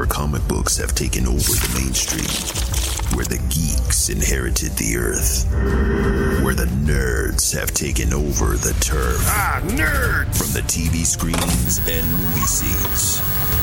where comic books have taken over the mainstream, where the geeks inherited the earth, where the nerds have taken over the turf. Ah, nerd! From the TV screens and movie scenes.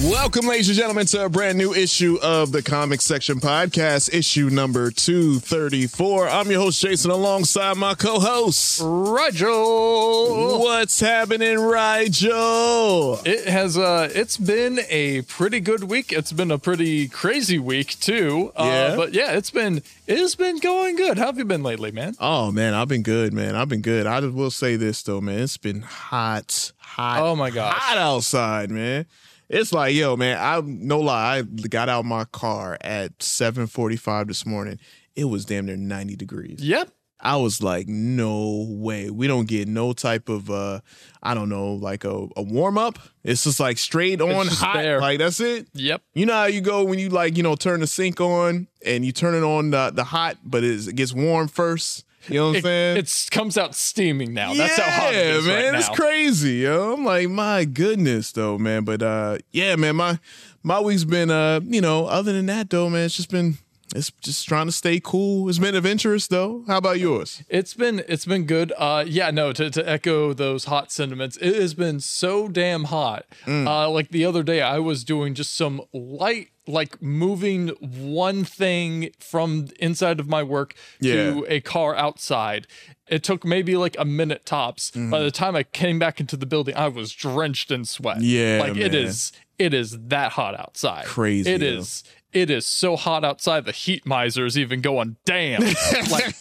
Welcome, ladies and gentlemen, to a brand new issue of the Comic Section Podcast, issue number 234. I'm your host, Jason, alongside my co host, Rigel. What's happening, Rigel? It has uh it's been a pretty good week. It's been a pretty crazy week too. Uh, Yeah? but yeah, it's been it has been going good. How have you been lately, man? Oh, man, I've been good, man. I've been good. I just will say this, though, man. It's been hot, hot. Oh, my gosh. Hot outside, man. It's like, yo, man, I no lie, I got out my car at 745 this morning. It was damn near 90 degrees. Yep. I was like, no way. We don't get no type of uh I don't know, like a, a warm up. It's just like straight on hot. there. Like that's it. Yep. You know how you go when you like, you know, turn the sink on and you turn it on the, the hot, but it gets warm first. You know what I'm It, saying? It comes out steaming now. That's how hot it Yeah, man. right It's crazy, yo. I'm like, my goodness, though, man. But uh, yeah, man, my my week's been uh, you know, other than that though, man, it's just been it's just trying to stay cool. It's been adventurous though. How about yours? It's been it's been good. Uh yeah, no, to, to echo those hot sentiments, it has been so damn hot. Mm. Uh like the other day I was doing just some light like moving one thing from inside of my work Yeah. to a car outside. It took maybe like a minute tops. Mm-hmm. By the time I came back into the building, I was drenched in sweat. Yeah, Like it man. is it is that hot outside. Crazy, It is it is so hot outside the heat miser is even going damn like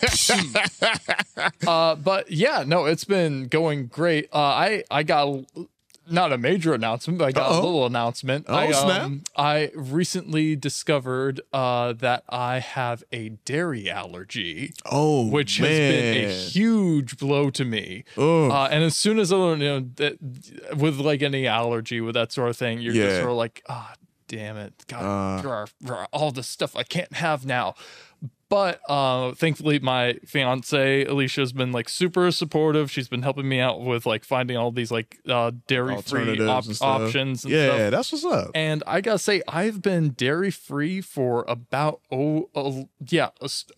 uh, but yeah, no, it's been going great. Uh, I I got not a major announcement, but I got Uh-oh. a little announcement. Oh, I, um. I recently discovered uh, that I have a dairy allergy, Oh, which man. has been a huge blow to me. Ugh. Uh, and as soon as I learned, you know, that with like any allergy with that sort of thing, you're Yeah. just sort of like, ah, damn it, God, Uh. all this stuff I can't have now. But uh, thankfully, my fiance Alicia has been like super supportive. She's been helping me out with like finding all these like uh, dairy free op- and stuff. options. Yeah, stuff. that's what's up. And I gotta say, I've been dairy free for about oh, oh yeah,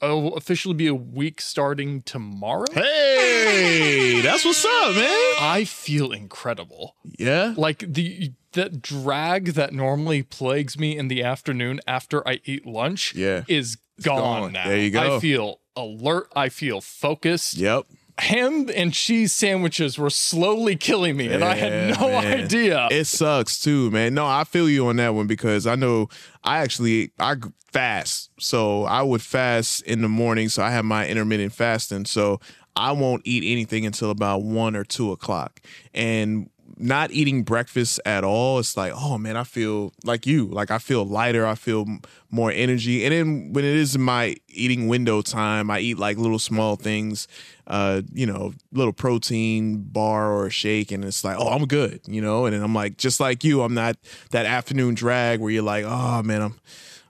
oh, officially be a week starting tomorrow. Hey, that's what's up, man. I feel incredible. Yeah. Like the that drag that normally plagues me in the afternoon after I eat lunch Yeah. is gone, gone. now. There you go. I feel alert. I feel focused. Yep. Ham and cheese sandwiches were slowly killing me, and I had no man. idea. It sucks too, man. No, I feel you on that one because I know I actually I fast. So I would fast in the morning. So I have my intermittent fasting. So I won't eat anything until about one or two o'clock. And not eating breakfast at all, it's like, oh man, I feel like you. Like I feel lighter. I feel more energy. And then when it is my eating window time, I eat like little small things, uh, you know, little protein bar or shake, and it's like, oh, I'm good, you know. And then I'm like, just like you, I'm not that afternoon drag where you're like, oh man, I'm.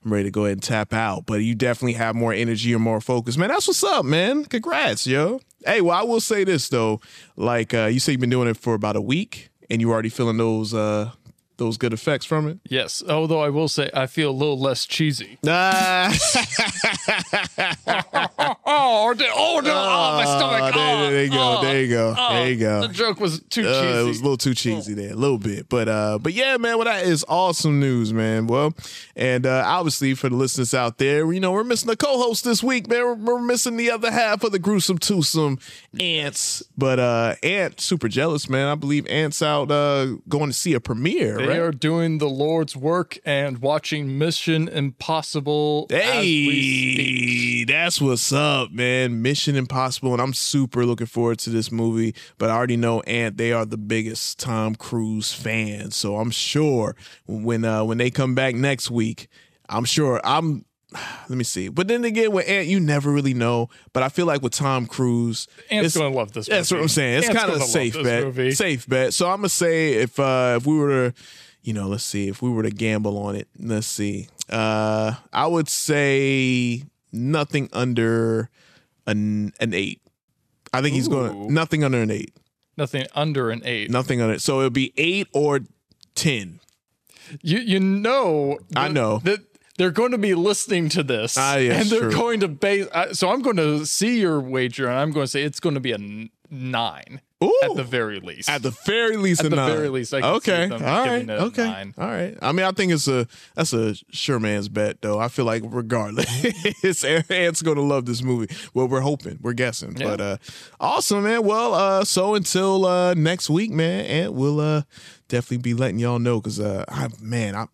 I'm ready to go ahead and tap out, but you definitely have more energy or more focus, man. That's what's up, man. Congrats, yo. Hey, well, I will say this though, like uh, you say, you've been doing it for about a week, and you're already feeling those uh, those good effects from it. yes, although I will say I feel a little less cheesy. Ah, Oh, d- oh no! Oh, my stomach! there, there you go, oh, there you go, oh, there you go. The joke was too Uh, cheesy. it was a little too cheesy there, a little bit, but uh, but yeah, man, well, that is awesome news, man. Well, and uh, obviously for the listeners out there, you know, we're missing a co-host this week, man. We're, we're missing the other half of the gruesome twosome ants, but uh, Ant super jealous, man. I believe Ant's out uh going to see a premiere, They are doing the Lord's work and watching Mission Impossible. as we speak. Hey, that's what's up, man. Mission Impossible, and I'm super looking forward to this movie. But I already know Ant; they are the biggest Tom Cruise fans, so I'm sure when uh, when they come back next week, I'm sure I'm let me see. But then again, with Ant, you never really know. But I feel like with Tom Cruise, Ant's gonna love this That's what. I'm saying. It's kind of a safe bet. movie. Safe bet. So I'm gonna say if uh if we were to, you know, let's see, if we were to gamble on it, let's see. Uh I would say nothing under an an eight. I think he's gonna nothing under an eight. Nothing under an eight. Nothing under. So it'll be eight or ten. You you know I know. that they're going to be listening to this, Ah, yes, and they're true. going to base. So I'm going to see your wager, and I'm going to say it's going to be a n- nine Ooh. at the very least. At the very least, At the nine. very least, I can okay, see them all right, giving it a okay, nine. all right. I mean, I think it's a that's a sure man's bet, though. I feel like regardless, it's Ant's gonna love this movie. Well, we're hoping, we're guessing, Yeah. but uh, awesome, man. Well, uh, so until uh next week, man, Ant will uh definitely be letting y'all know because uh, I man, I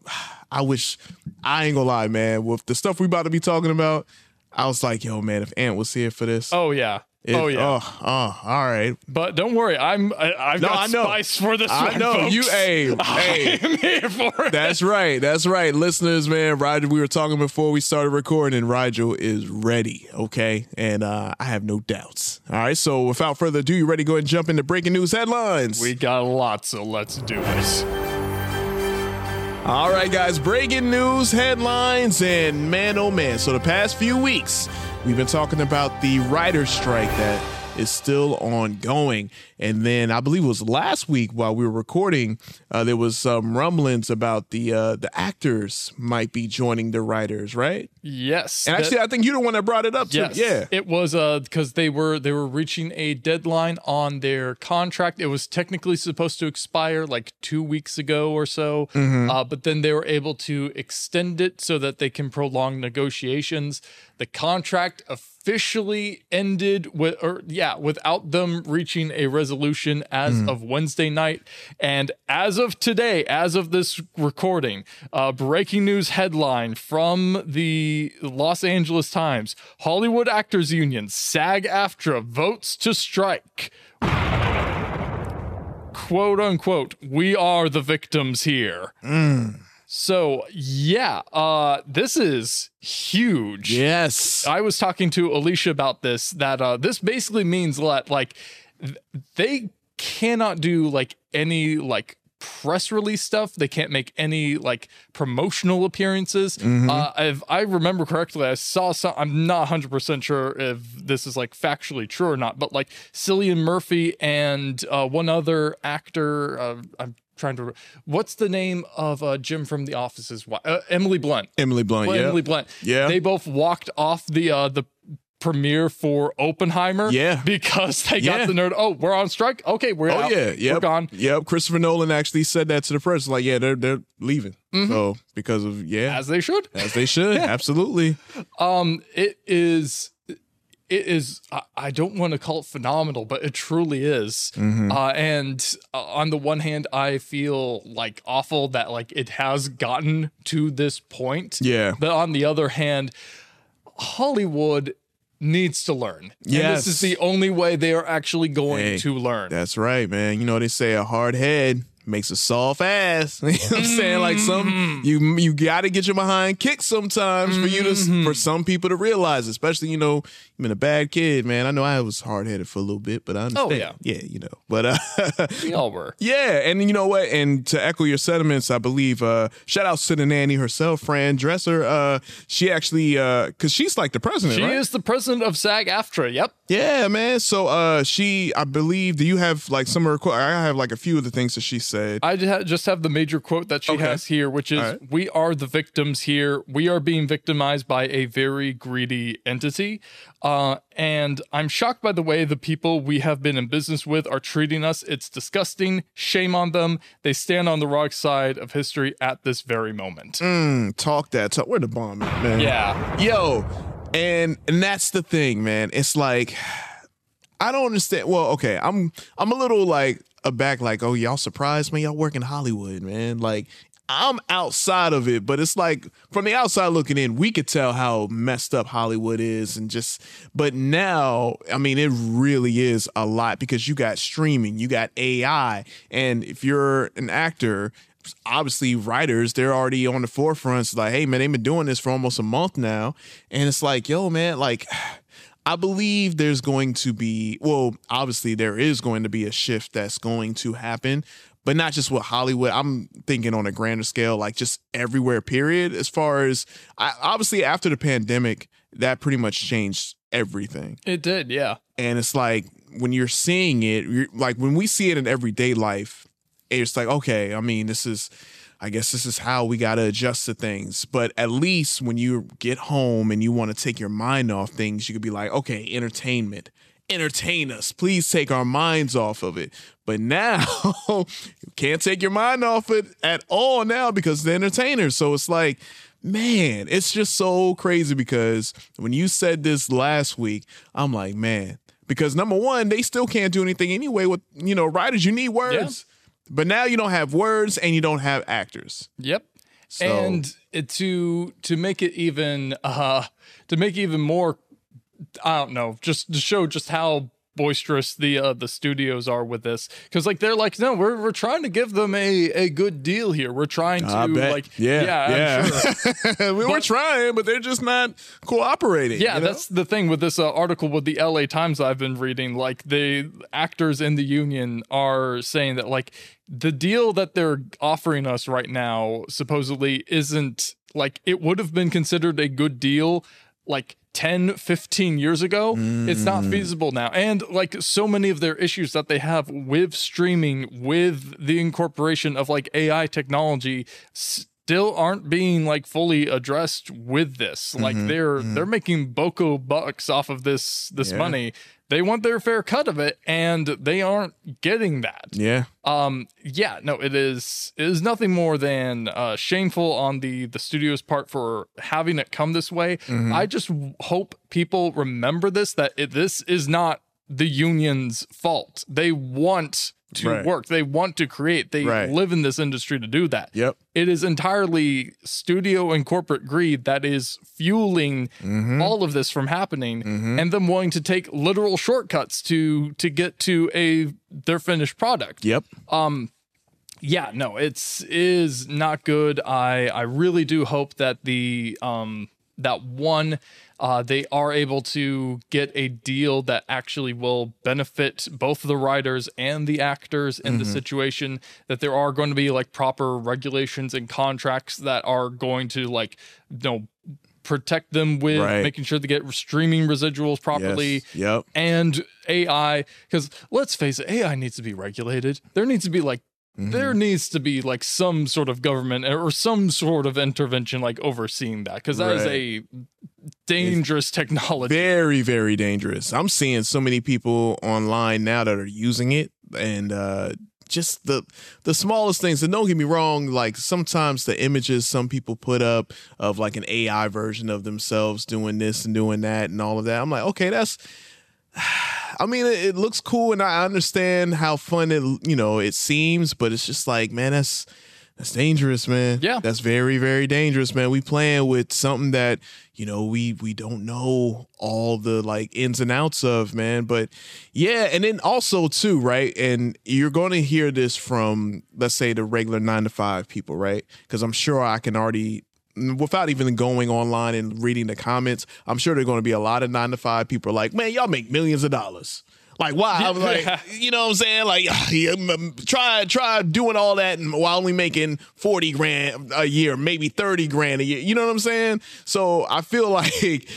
I wish I ain't gonna lie, man. With the stuff we about to be talking about, I was like, yo, man, if Ant was here for this, oh yeah, it- oh yeah. oh, oh, all right, But don't worry, I'm I, I've No, got I know. spice for this I one. know folks. you. Hey, hey. I'm here for it. That's right. That's right. Listeners, man, Rigel, we were talking before we started recording, and Rigel is ready, okay? And uh, I have no doubts. All right, so without further ado, you ready to go ahead and jump into breaking news headlines? we got a lot, so let's do it. All right, guys, breaking news headlines, and man, oh man. So, the past few weeks, we've been talking about the writer's strike that is still ongoing. And then I believe it was last week while we were recording, uh, there was some rumblings about the uh, the actors might be joining the writers, right? Yes. And that- actually, I think you're the one that brought it up. Too. Yes. Yeah. It was uh because they were they were reaching a deadline on their contract. It was technically supposed to expire like two weeks ago or so. Mm-hmm. Uh, but then they were able to extend it so that they can prolong negotiations. The contract officially ended with or yeah, without them reaching a resolution as Mm. of Wednesday night. And as of today, as of this recording, uh, breaking news headline from the Los Angeles Times Hollywood Actors Union, SAG AFTRA votes to strike. Quote unquote, we are the victims here. So, yeah, uh, this is huge. Yes. I was talking to Alicia about this. That uh, this basically means that like they cannot do like any like press release stuff. They can't make any like promotional appearances. Uh, if I remember correctly, I saw some. I'm not 100 percent sure if this is like factually true or not, but like Cillian Murphy and uh, one other actor. Uh, I'm trying to. What's the name of uh, Jim from The Office's wife? Uh, Emily Blunt. Emily Blunt. Well, yeah. Emily Blunt. Yeah. They both walked off the uh the premiere for Oppenheimer. Yeah. Because they Yeah. got the nerd. Oh, we're on strike. Okay, we're Oh out. yeah, yep. We're gone. Yep. Christopher Nolan actually said that to the press. Like, yeah, they're they're leaving. So because of yeah, Mm-hmm. As they should. as they should. Absolutely. Um, it is. It is. I- don't want to call it phenomenal, but it truly is. Mm-hmm. Uh, and uh, on the one hand, I feel like awful that like it has gotten to this point. Yeah. But on the other hand, Hollywood needs to learn. And Yes. this is the only way they are actually going Hey, to learn. That's right, man. You know they say a hard head makes a soft ass. you know what I'm saying? Like some Mm-hmm. you you gotta get your behind kicked sometimes for you to Mm-hmm. for some people to realize, especially, you know, you've been a bad kid, man. I know I was hard headed for a little bit, but I understand. Oh, yeah. Yeah, you know. But uh we all were. Yeah, and you know what? And to echo your sentiments, I believe uh shout out to the nanny herself, Fran Drescher. Uh she actually uh cause she's like the president, She right? is the president of SAG AFTRA. Yep. Yeah, man. So uh she I believe do you have like some of her I have like a few of the things that she said. I just have the major quote that she Okay. has here, which is right. We are the victims here. We are being victimized by a very greedy entity. Uh, and I'm shocked by the way the people we have been in business with are treating us. It's disgusting. Shame on them. They stand on the wrong side of history at this very moment. Mm, talk that talk. Where the bomb at, man? Yeah. Yo, and and that's the thing, man. It's like I don't understand. Well, okay, I'm I'm a little like aback, like, oh, y'all surprised me? Y'all work in Hollywood, man. Like I'm outside of it, but it's like from the outside looking in, we could tell how messed up Hollywood is and just but now, I mean, it really is a lot because you got streaming, you got AI, and if you're an actor, obviously writers they're already on the forefront it's like hey man they've been doing this for almost a month now and it's like yo man like i believe there's going to be well obviously there is going to be a shift that's going to happen but not just with hollywood. I'm thinking on a grander scale like just everywhere period. As far as I, obviously after the pandemic that pretty much changed everything. It did, yeah. and it's like when you're seeing it you're, like when we see it in everyday life it's like okay i mean this is i guess this is how we got to adjust to things. But at least when you get home and you want to take your mind off things you could be like okay entertainment. Entertain us. Please take our minds off of it. But now you can't take your mind off it at all now because the entertainers so it's like man it's just so crazy because when you said this last week i'm like man. Because number one they still can't do anything anyway with you know writers you need words but now you don't have words and you don't have actors Yep. So- and to to make it even uh to make it even more I don't know, just to show just how boisterous the uh, the studios are with this because like they're like no we're we're trying to give them a a good deal here we're trying to like yeah yeah, yeah, sure. we were trying but they're just not cooperating Yeah, you know? that's the thing with this uh, article with the LA Times I've been reading. Like the actors in the union are saying that like the deal that they're offering us right now supposedly isn't like it would have been considered a good deal like 10 15 years ago it's not Mm. feasible now and like so many of their issues that they have with streaming with the incorporation of like ai technology still aren't being like fully addressed with this like Mm-hmm. they're they're making boko bucks off of this this Yeah. money they want their fair cut of it and they aren't getting that. Yeah. Um yeah no it is it is nothing more than uh shameful on the the studio's part for having it come this way. Mm-hmm. i just hope people remember this that it, this is not the union's fault. They want to Right. work they want to create they Right. live in this industry to do that Yep. it is entirely studio and corporate greed that is fueling Mm-hmm. all of this from happening and them wanting to take literal shortcuts to to get to a their finished product yep Um yeah no it's is not good i i really do hope that the um that one uh they are able to get a deal that actually will benefit both the writers and the actors in the situation that there are going to be like proper regulations and contracts that are going to like you know protect them with Right. making sure they get streaming residuals properly Yes. Yep. and AI because let's face it, AI needs to be regulated. There needs to be like there Mm-hmm. needs to be like some sort of government or some sort of intervention like overseeing that because that is a dangerous technology. very very dangerous i'm seeing so many people online now that are using it and uh just the the smallest things and don't get me wrong like sometimes the images some people put up of like an ai version of themselves doing this and doing that and all of that i'm like okay that's I mean, it, it looks cool, and I understand how fun it you know it seems, but it's just like, man, that's that's dangerous, man. Yeah. that's very very dangerous, man. We playing with something that you know we we don't know all the like ins and outs of, man. But yeah, and then also too, right? And you're going to hear this from let's say the regular nine to five people, right? Because I'm sure I can already without even going online and reading the comments, I'm sure there are going to be a lot of nine to five people like, man, y'all make millions of dollars. Like, why? I'm like, you know what I'm saying? Like, try try doing all that and while only making 40 grand a year, maybe 30 grand a year. You know what I'm saying? So I feel like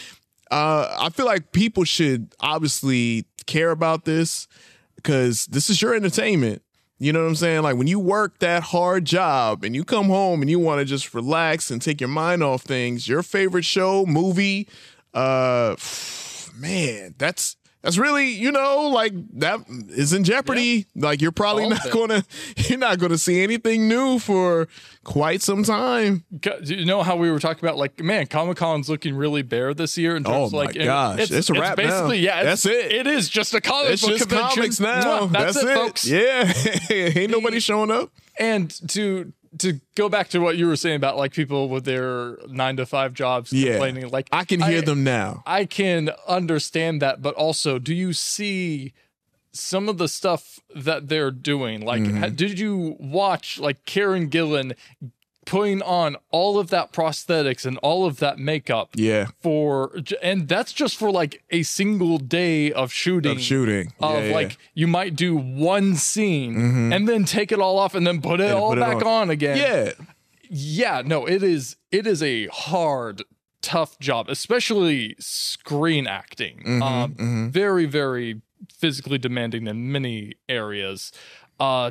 uh I feel like people should obviously care about this because this is your entertainment. You know what I'm saying? Like when you work that hard job and you come home and you want to just relax and take your mind off things, your favorite show, movie, uh man, that's that's really, you know, like that is in jeopardy. Like you're probably All not gonna you're not gonna see anything new for quite some time. You know how we were talking about like man, Comic Con's looking really bare this year in terms Oh of my like gosh, it's a wrap now. basically yeah, it's- That's it. It is just a comic It's book just convention. comics now. Mwah, That's, it, folks. Yeah. Ain't nobody showing up. And to to go back to what you were saying about like people with their nine to five jobs Yeah. complaining, like I can hear them now. I can understand that, but also, do you see some of the stuff that they're doing. Like, Mm-hmm. did you watch like Karen Gillan putting on all of that prosthetics and all of that makeup? Yeah. For and that's just for like a single day of shooting. Of shooting. Of Yeah, yeah. like you might do one scene and then take it all off and then put it all put it back on. on again Yeah. yeah no it is it is a hard tough job especially screen acting Mm-hmm, um very very physically demanding in many areas uh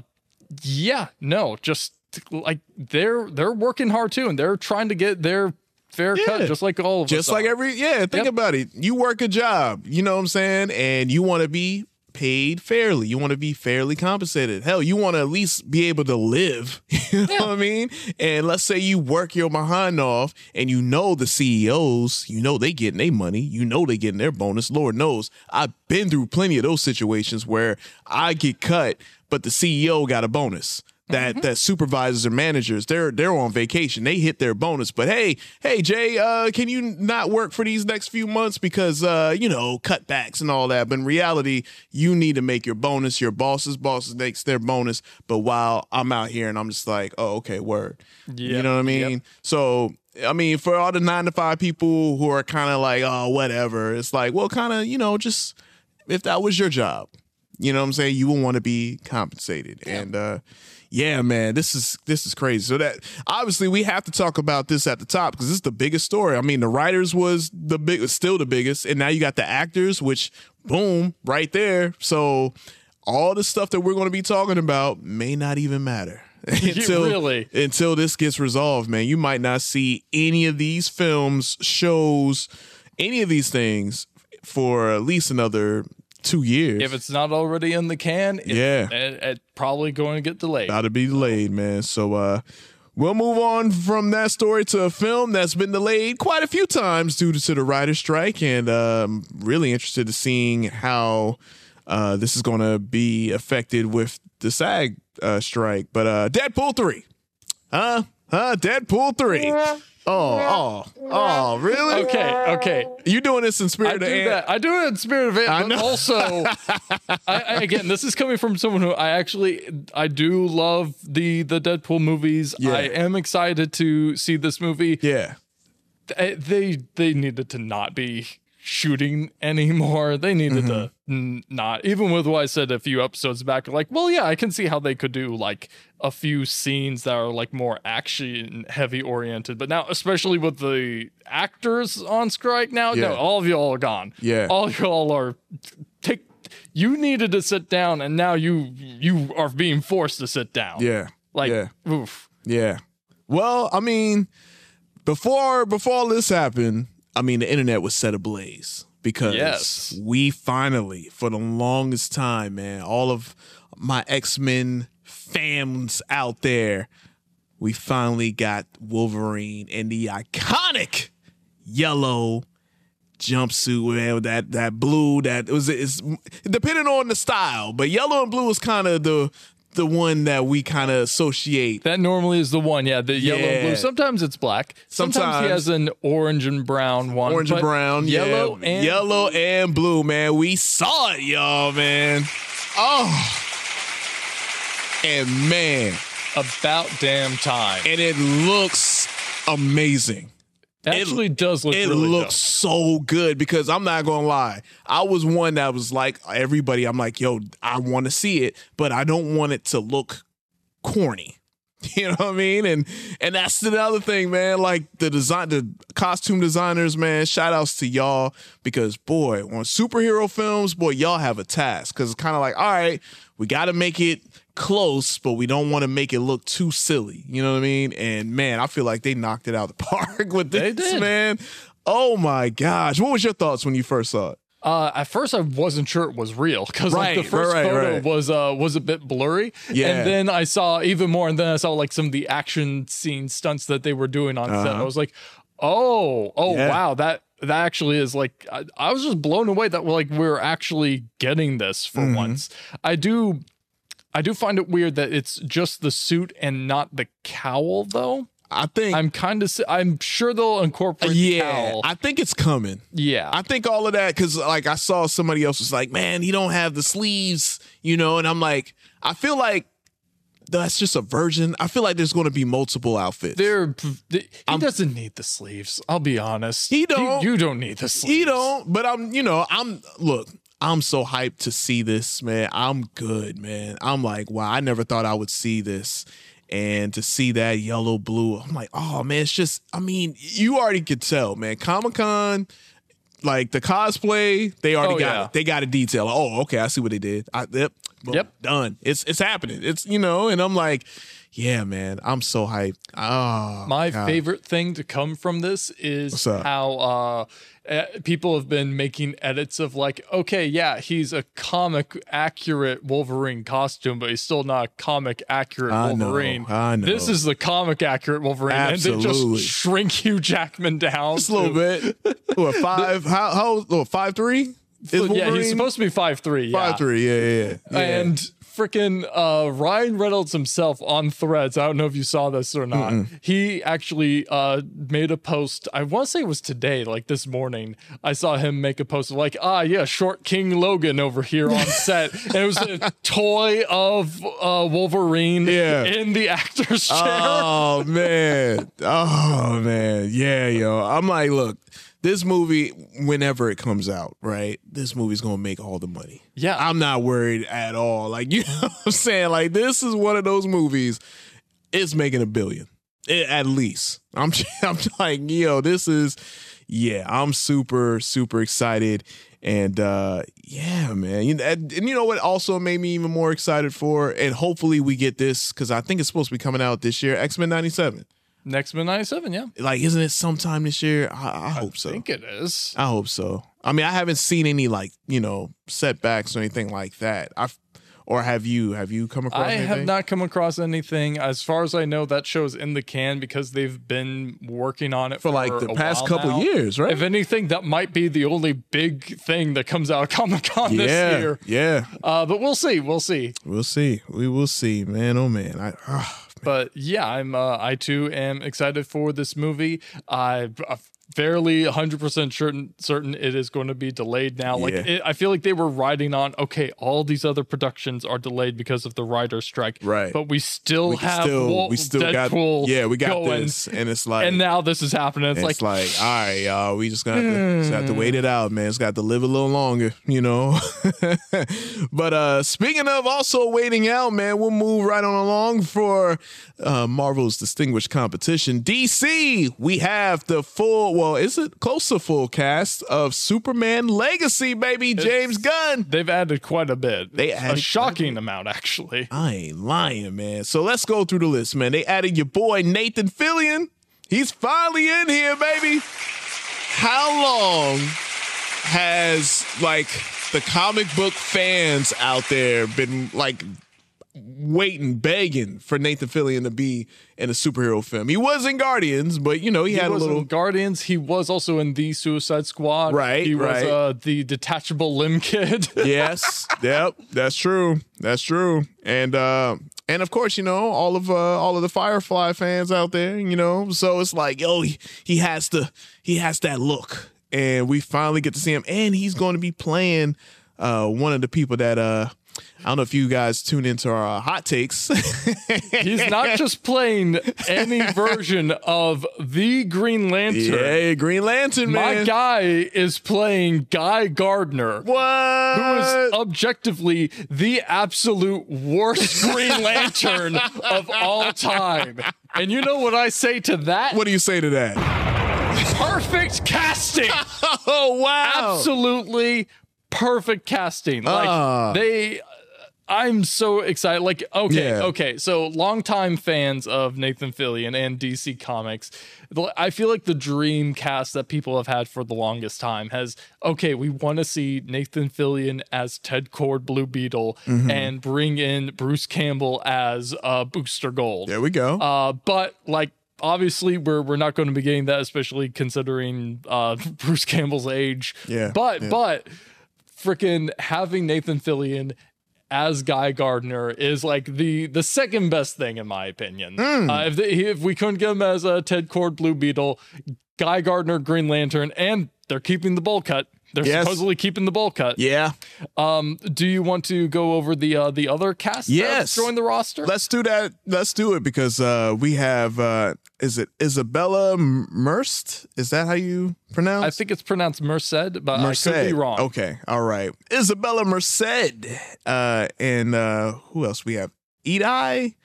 yeah no just like they're they're working hard too and they're trying to get their fair cut just like all of Just us Just like are. every yeah, think Yep. about it. You work a job, you know what I'm saying? And you want to be paid fairly. You want to be fairly compensated. Hell, you want to at least be able to live. You know what I mean? And let's say you work your behind off and you know the CEOs, you know they getting their money, you know they getting their bonus. Lord knows. I've been through plenty of those situations where I get cut, but the CEO got a bonus. That that supervisors or managers they're they're on vacation. They hit their bonus. But hey hey jay uh can you not work for these next few months because uh you know cutbacks and all that? But in reality you need to make your bonus. Your boss's bosses makes their bonus. But while i'm out here and i'm just like oh okay word. You know what i mean? Yep. so I mean, for all the nine to five people who are kind of like, oh, whatever, it's like, well, kind of, you know, just if that was your job, you know what I'm saying? You would want to be compensated. And uh yeah, man, this is this is crazy. So that obviously we have to talk about this at the top because this is the biggest story. I mean, the writers was the big still the biggest, and now you got the actors, which boom, right there. So all the stuff that we're going to be talking about may not even matter. until really? until this gets resolved, man. You might not see any of these films, shows, any of these things for at least another two years. if it's not already in the can it, Yeah. it, it probably going to get delayed about to be delayed, man. So uh we'll move on from that story to a film that's been delayed quite a few times due to the writer's strike, and um really interested to seeing how uh this is gonna be affected with the SAG uh strike. But uh Deadpool 3. Huh? Huh? Deadpool 3. Oh, oh, oh, really? okay okay You doing this in spirit I of do Ant- that. I do it in spirit of it, I but know. also, I, I, again, this is coming from someone who I actually I do love the the Deadpool movies. Yeah. I am excited to see this movie. Yeah. Th- They they needed to not be shooting anymore. They needed Mm-hmm. to n- not even with what I said a few episodes back. Like, well, yeah, I can see how they could do like a few scenes that are like more action heavy oriented. But now, especially with the actors on strike now, Yeah. no, all of y'all are gone. Yeah. all y'all are take. You needed to sit down, and now you you are being forced to sit down. Yeah. like yeah. oof. Yeah. Well, I mean, before before all this happened, I mean, the internet was set ablaze because Yes. we finally, for the longest time, man, all of my X Men fans out there, we finally got Wolverine in the iconic yellow jumpsuit man, with that that blue that it was it's depending on the style but yellow and blue is kind of the the one that we kind of associate That normally is the one, yeah, the yellow and blue. Sometimes it's black. Sometimes, Sometimes. he has an orange and brown one. orange and brown, yellow yeah. and yellow and blue, man. We saw it, y'all, man. Oh, and man, about damn time. and it looks amazing. It actually does look It really looks so good because I'm not gonna lie. I was one that was like everybody. I'm like, yo, I want to see it, but I don't want it to look corny. You know what I mean? And and that's the other thing, man. Like the design, the costume designers, man. Shout outs to y'all because boy, on superhero films, boy, y'all have a task because it's kind of like, all right, we got to make it close, but we don't want to make it look too silly. You know what I mean? And man, I feel like they knocked it out of the park with They this, did. man. Oh my gosh, what was your thoughts when you first saw it? Uh, at first, I wasn't sure it was real because Right, like the first right, photo right. was uh was a bit blurry. Yeah. and then I saw even more, and then I saw like some of the action scene stunts that they were doing on set. I was like, oh, oh Uh-huh. Yeah. wow, that that actually is like I, I was just blown away that we're like we're actually getting this for Mm-hmm. once. I do. I do find it weird that it's just the suit and not the cowl, though. I think I'm kind of. I'm sure they'll incorporate. the yeah, cowl. I think it's coming. yeah. I think all of that because like I saw somebody else was like, man, he don't have the sleeves, you know, and I'm like, I feel like that's just a version. I feel like there's going to be multiple outfits. They're, he doesn't need the sleeves. I'll be honest. He don't. You, you don't need the sleeves. He don't, but I'm, you know, I'm look, I'm so hyped to see this, man. I'm good, man. I'm like, wow, I never thought I would see this. And to see that yellow blue, I'm like, oh man, it's just, I mean, you already could tell, man. Comic Con, like the cosplay, they already Oh, got yeah. it. They got a detail. Oh, okay, I see what they did. I, yep, boom, Yep. done. It's it's happening. It's you know, and I'm like, yeah, man, I'm so hyped. Oh, My God. favorite thing to come from this is how uh, uh, Eh, people have been making edits of like, okay, yeah, he's a comic accurate Wolverine costume, but he's still not a comic accurate I know, Wolverine. I know. This is the comic accurate Wolverine, and Absolutely. they just shrink Hugh Jackman down just a little bit. What five? How how? What, five three? Is yeah, he's supposed to be five three. Yeah. five three. Yeah, yeah. yeah. And freaking uh, Ryan Reynolds himself on Threads. I don't know if you saw this or not. He actually uh, made a post. I want to say it was today, like this morning. I saw him make a post of like, ah, yeah, short King Logan over here on set, and it was a toy of uh, Wolverine Yeah. in the actor's chair. Oh man. Oh man. Yeah, yo. I'm like, look, this movie, whenever it comes out, right? This movie's gonna make all the money. Yeah. I'm not worried at all. Like, you know what I'm saying? Like, this is one of those movies, it's making a billion. Eh, At least. I'm I'm like, yo, this is yeah, I'm super, super excited. And uh yeah, man. You and, and you know what also made me even more excited for, and hopefully we get this because I think it's supposed to be coming out this year. X Men '97. Next Men 97, yeah. Like, isn't it sometime this year? I, I hope so. I think it is. I hope so. I mean, I haven't seen any like you know setbacks or anything like that. I've or have you? Have you come across? I anything? have not come across anything. As far as I know, that show's in the can because they've been working on it for like the past couple now. years, right? If anything, that might be the only big thing that comes out of Comic Con yeah, this year. yeah. Uh, but we'll see. We'll see. We'll see. We will see, man. Oh man. I. ah, But yeah, I'm. Uh, I too am excited for this movie. I. I'm fairly 100% certain certain it is going to be delayed now like Yeah. it, i feel like they were riding on okay all these other productions are delayed because of the writer strike Right. but we still we have still, Wol- we still Deadpool got. Yeah, we got going. this, and it's like. and now this is happening it's, it's like, like, all right, y'all, we just gonna have to, just have to wait it out, man. It's got to live a little longer, you know. but uh speaking of also waiting out, man, we'll move right on along for uh Marvel's distinguished competition. DC, we have the full, well, is it close to full cast of Superman Legacy, baby, James Gunn. they've added quite a bit They a added shocking amount actually I ain't lying, man. So let's go through the list, man. They added your boy Nathan Fillion. He's finally in here, baby. How long has like the comic book fans out there been like waiting, begging for Nathan Fillion to be in a superhero film? He was in Guardians, but you know, he, he had a little in Guardians. He was also in the Suicide Squad. Right, He was uh, the detachable limb kid. yes yep that's true that's true and uh and of course you know all of uh all of the firefly fans out there you know so it's like yo he, he has to he has that look and we finally get to see him and he's going to be playing uh one of the people that uh I don't know if you guys tune into our uh, hot takes. He's not just playing any version of the Green Lantern. yeah, Green Lantern, My guy is playing Guy Gardner. what? Who is objectively the absolute worst Green Lantern of all time. And you know what I say to that? what do you say to that? Perfect casting. Oh wow! Absolutely perfect casting. Like Ah. they I'm so excited. Like, okay, Yeah. okay. So, longtime fans of Nathan Fillion and DC Comics, I feel like the dream cast that people have had for the longest time has, okay, we want to see Nathan Fillion as Ted Kord Blue Beetle Mm-hmm. and bring in Bruce Campbell as uh, Booster Gold. There we go. Uh, but like obviously we're we're not going to be getting that, especially considering uh, Bruce Campbell's age. Yeah, But yeah. but freaking having Nathan Fillion as Guy Gardner is like the the second best thing in my opinion. Uh, if they, if we couldn't get him as a Ted Kord Blue Beetle, Guy Gardner Green Lantern, and they're keeping the bowl cut. They're Yes. supposedly keeping the bowl cut. Yeah. Um, do you want to go over the uh, the other cast? Yes. join the roster. Let's do that. Let's do it because uh, we have uh, is it Isabela Merst? Is that how you pronounce? I think it's pronounced Merced, but I could be wrong. Okay, all right. Isabela Merced. Uh, and uh, who else we have? Edi.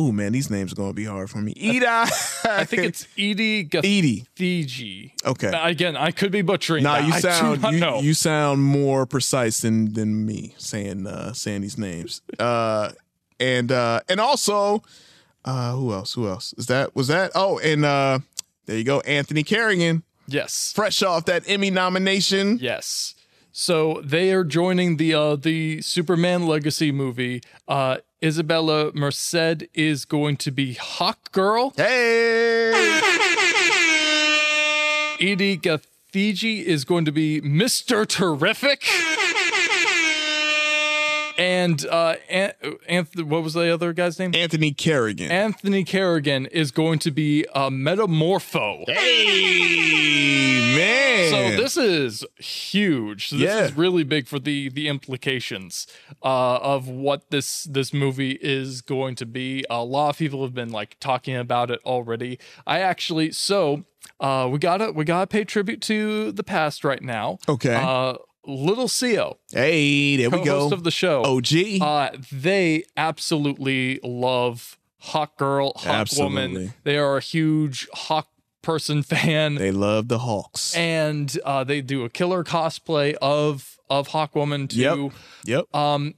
Oh man, these names are gonna be hard for me. Edi. I think it's Edi Edi. Gathegi. Okay. Again, I could be butchering. Nah, that. you I sound do not you, know. you sound more precise than than me saying uh saying these names. Uh and uh and also uh who else? Who else? Is that was that? Oh, and uh there you go, Anthony Carrigan, yes. fresh off that Emmy nomination. Yes. So they are joining the uh, the Superman Legacy movie. Uh, Isabela Merced is going to be Hawk Girl. Hey. Edi Gathegi is going to be Mr. Terrific. And uh, An- Anth- what was the other guy's name? Anthony Carrigan. Anthony Carrigan is going to be a Metamorpho. hey man. So this is huge. This Yeah. is really big for the the implications uh, of what this this movie is going to be. A lot of people have been like talking about it already. I actually so uh, we gotta we gotta pay tribute to the past right now. Okay. Uh, Little Co, hey, there we go. of the show. OG. Uh, they absolutely love Hawk Girl, Hawk Absolutely. Woman. They are a huge Hawk person fan they love the Hawks. and uh, they do a killer cosplay of of Hawkwoman too. yep. Um,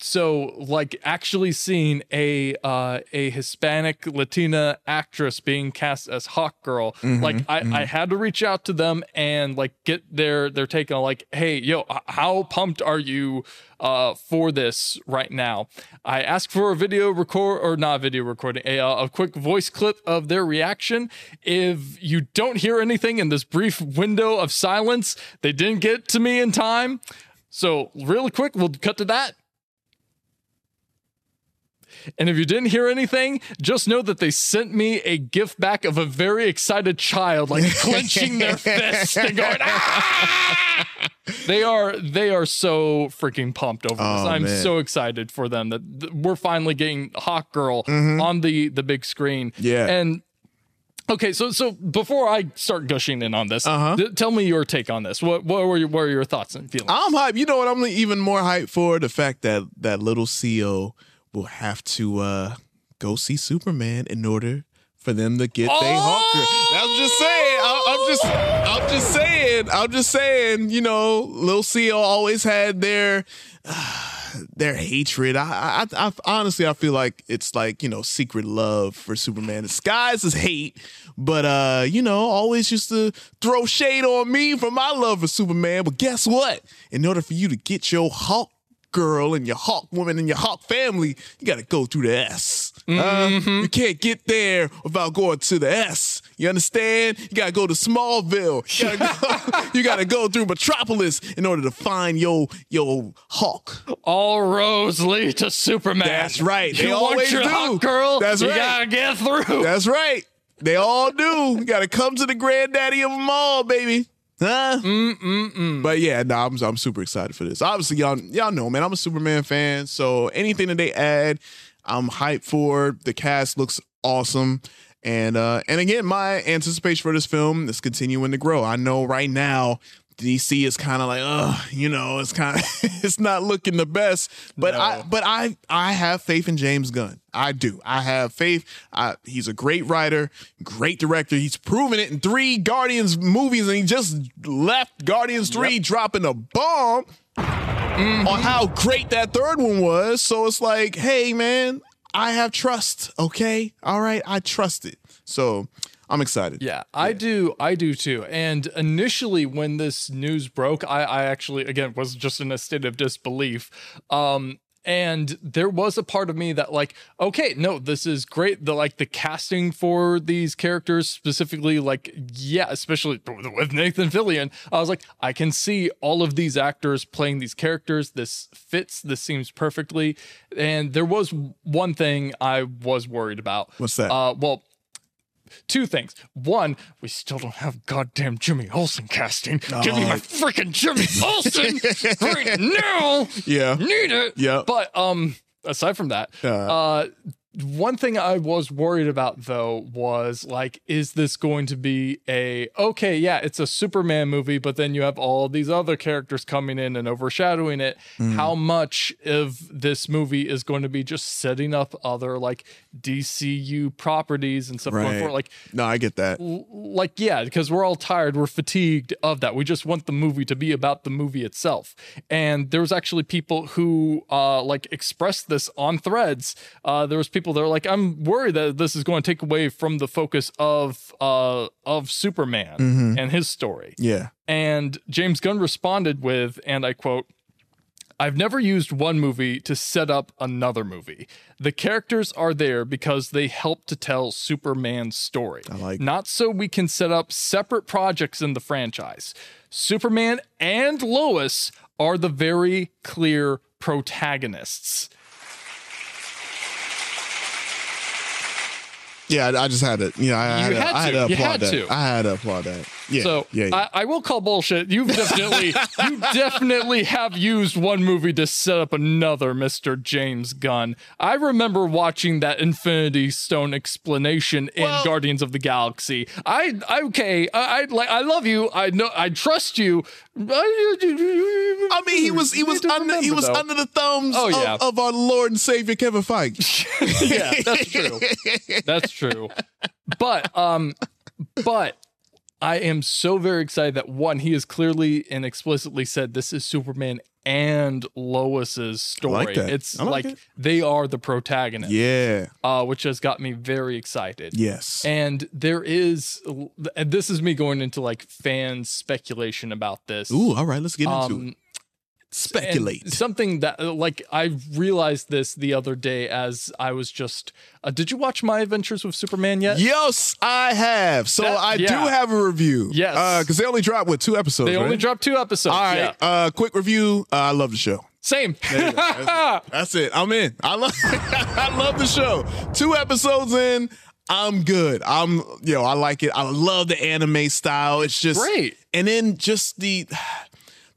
so like actually seeing a uh, a Hispanic Latina actress being cast as Hawk Girl, Mm-hmm, like I, I had to reach out to them and like get their their take on like, hey, yo, how pumped are you uh, for this right now? I asked for a video record or not video recording, a uh, a quick voice clip of their reaction. If you don't hear anything in this brief window of silence, they didn't get to me in time. So really quick, we'll cut to that. And if you didn't hear anything, just know that they sent me a gift back of a very excited child, like clenching their fist and going, ah! They are they are so freaking pumped over this. Oh, I'm man. so excited for them that th- we're finally getting Hawk Girl on the the big screen. Mm-hmm. Yeah. And okay, so so before I start gushing in on this, Uh-huh. th- tell me your take on this. What what were your, what are your thoughts and feelings? I'm hyped. You know what? I'm even more hyped for the fact that that little CO will have to uh go see Superman in order for them to get their Hawker. I'm just saying. I, I'm just. I'm just saying. I'm just saying. You know, Lil CO always had their. their hatred. I, I, I, honestly, I feel like it's like you know, secret love for Superman. Disguised as hate, but uh, you know, always used to throw shade on me for my love for Superman. But guess what? In order for you to get your Hawk girl and your Hawk woman and your Hawk family, you got to go through the S. Uh, you can't get there without going to the S. You understand? You gotta go to Smallville. You gotta go, you gotta go through Metropolis in order to find your your Hawk. All roads lead to Superman. That's right. They you want always your do. hot girl? That's you right. gotta get through. That's right. They all do. You gotta come to the granddaddy of them all, baby. Huh? Mm-mm-mm. But yeah, no, I'm I'm super excited for this. Obviously, y'all y'all know, man, I'm a Superman fan. So anything that they add, I'm hyped for. The cast looks awesome. And uh and again, my anticipation for this film is continuing to grow. I know right now DC is kind of like, oh, you know, it's kind of it's not looking the best, but I but I I have faith in James Gunn. I do. I have faith. I, he's a great writer, great director. He's proven it in three Guardians movies, and he just left Guardians three dropping a bomb mm-hmm. on how great that third one was. So it's like, hey man, I have trust. Okay, all right, I trust it. So I'm excited. Yeah, I do. I do too. And initially, when this news broke, I, I actually, again, was just in a state of disbelief. Um, and there was a part of me that like okay no this is great the like the casting for these characters specifically like yeah especially with nathan fillion i was like i can see all of these actors playing these characters this fits this seems perfectly and there was one thing i was worried about What's that? uh well two things. One, we still don't have goddamn Jimmy Olsen casting. Give me my freaking Jimmy Olsen right now. Yeah. Need it. Yeah. But um aside from that, Uh. uh one thing I was worried about though was like, is this going to be a okay, yeah, it's a Superman movie, but then you have all these other characters coming in and overshadowing it. Mm. How much of this movie is going to be just setting up other like DCU properties and stuff going Right. forward? Like No, I get that. like yeah because we're all tired we're fatigued of that we just want the movie to be about the movie itself and there was actually people who uh like expressed this on threads uh there was people that are like i'm worried that this is going to take away from the focus of uh of superman and his story Yeah. and James Gunn responded with, and I quote, I've never used one movie to set up another movie. The characters are there because they help to tell Superman's story. I like- Not so we can set up separate projects in the franchise. Superman and Lois are the very clear protagonists. Yeah, I, just had to. You know, I, I You had, to, I had to. applaud had that. to. I had to applaud that. Yeah. So yeah. yeah. I, I will call bullshit. You've definitely you definitely have used one movie to set up another, Mr. James Gunn. I remember watching that Infinity Stone explanation in Well- Guardians of the Galaxy. I, I okay, I, I like I love you. I know I trust you. I mean, he was he was under he was under the thumbs Oh, of, of our Lord and Savior Kevin Feige. yeah, that's true. That's true. But um but I am so very excited that one, he has clearly and explicitly said this is Superman and Lois's story. like that. It's like like, it. they are the protagonists. yeah. Uh, which has got me very excited. Yes. And there is and this is me going into like fan speculation about this. Ooh, all right. Let's get into Um, it. Speculate. and something that uh, like I realized this the other day as I was just uh, did you watch My Adventures with Superman yet? Yes, I have. So That- I do have a review. Yes. because they only dropped with two episodes. They only dropped two episodes. All right. Yeah. Uh, quick review. Uh, I love the show. Same. That's it. I'm in. I love. I love the show. Two episodes in. I'm good. I'm yo. I like it. I love the anime style. It's just great. And then just the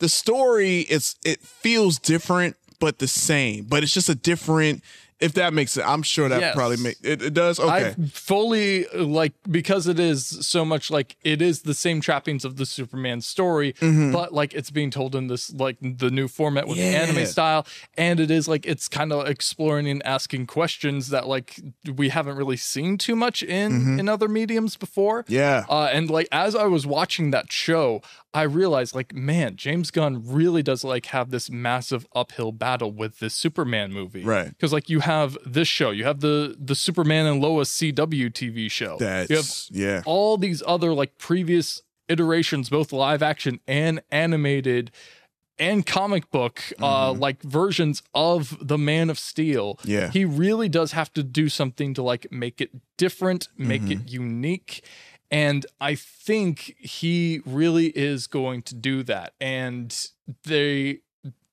the story. It's it feels different, but the same. But it's just a different. If that makes it, I'm sure that Yes. probably make it, it does. Okay. I fully like because it is so much like it is the same trappings of the Superman story, but like it's being told in this like the new format with the anime style, and it is like it's kind of exploring and asking questions that like we haven't really seen too much in in other mediums before. Yeah. uh, and like as I was watching that show, I realized like man, James Gunn really does like have this massive uphill battle with this Superman movie, Right. Because like you have this show, you have the the Superman and Lois CW TV show. you have That's yeah. all these other like previous iterations, both live action and animated and comic book uh like versions of the Man of Steel. Mm-hmm. Yeah. He really does have to do something to like make it different, make Mm-hmm. it unique. And I think he really is going to do that. And they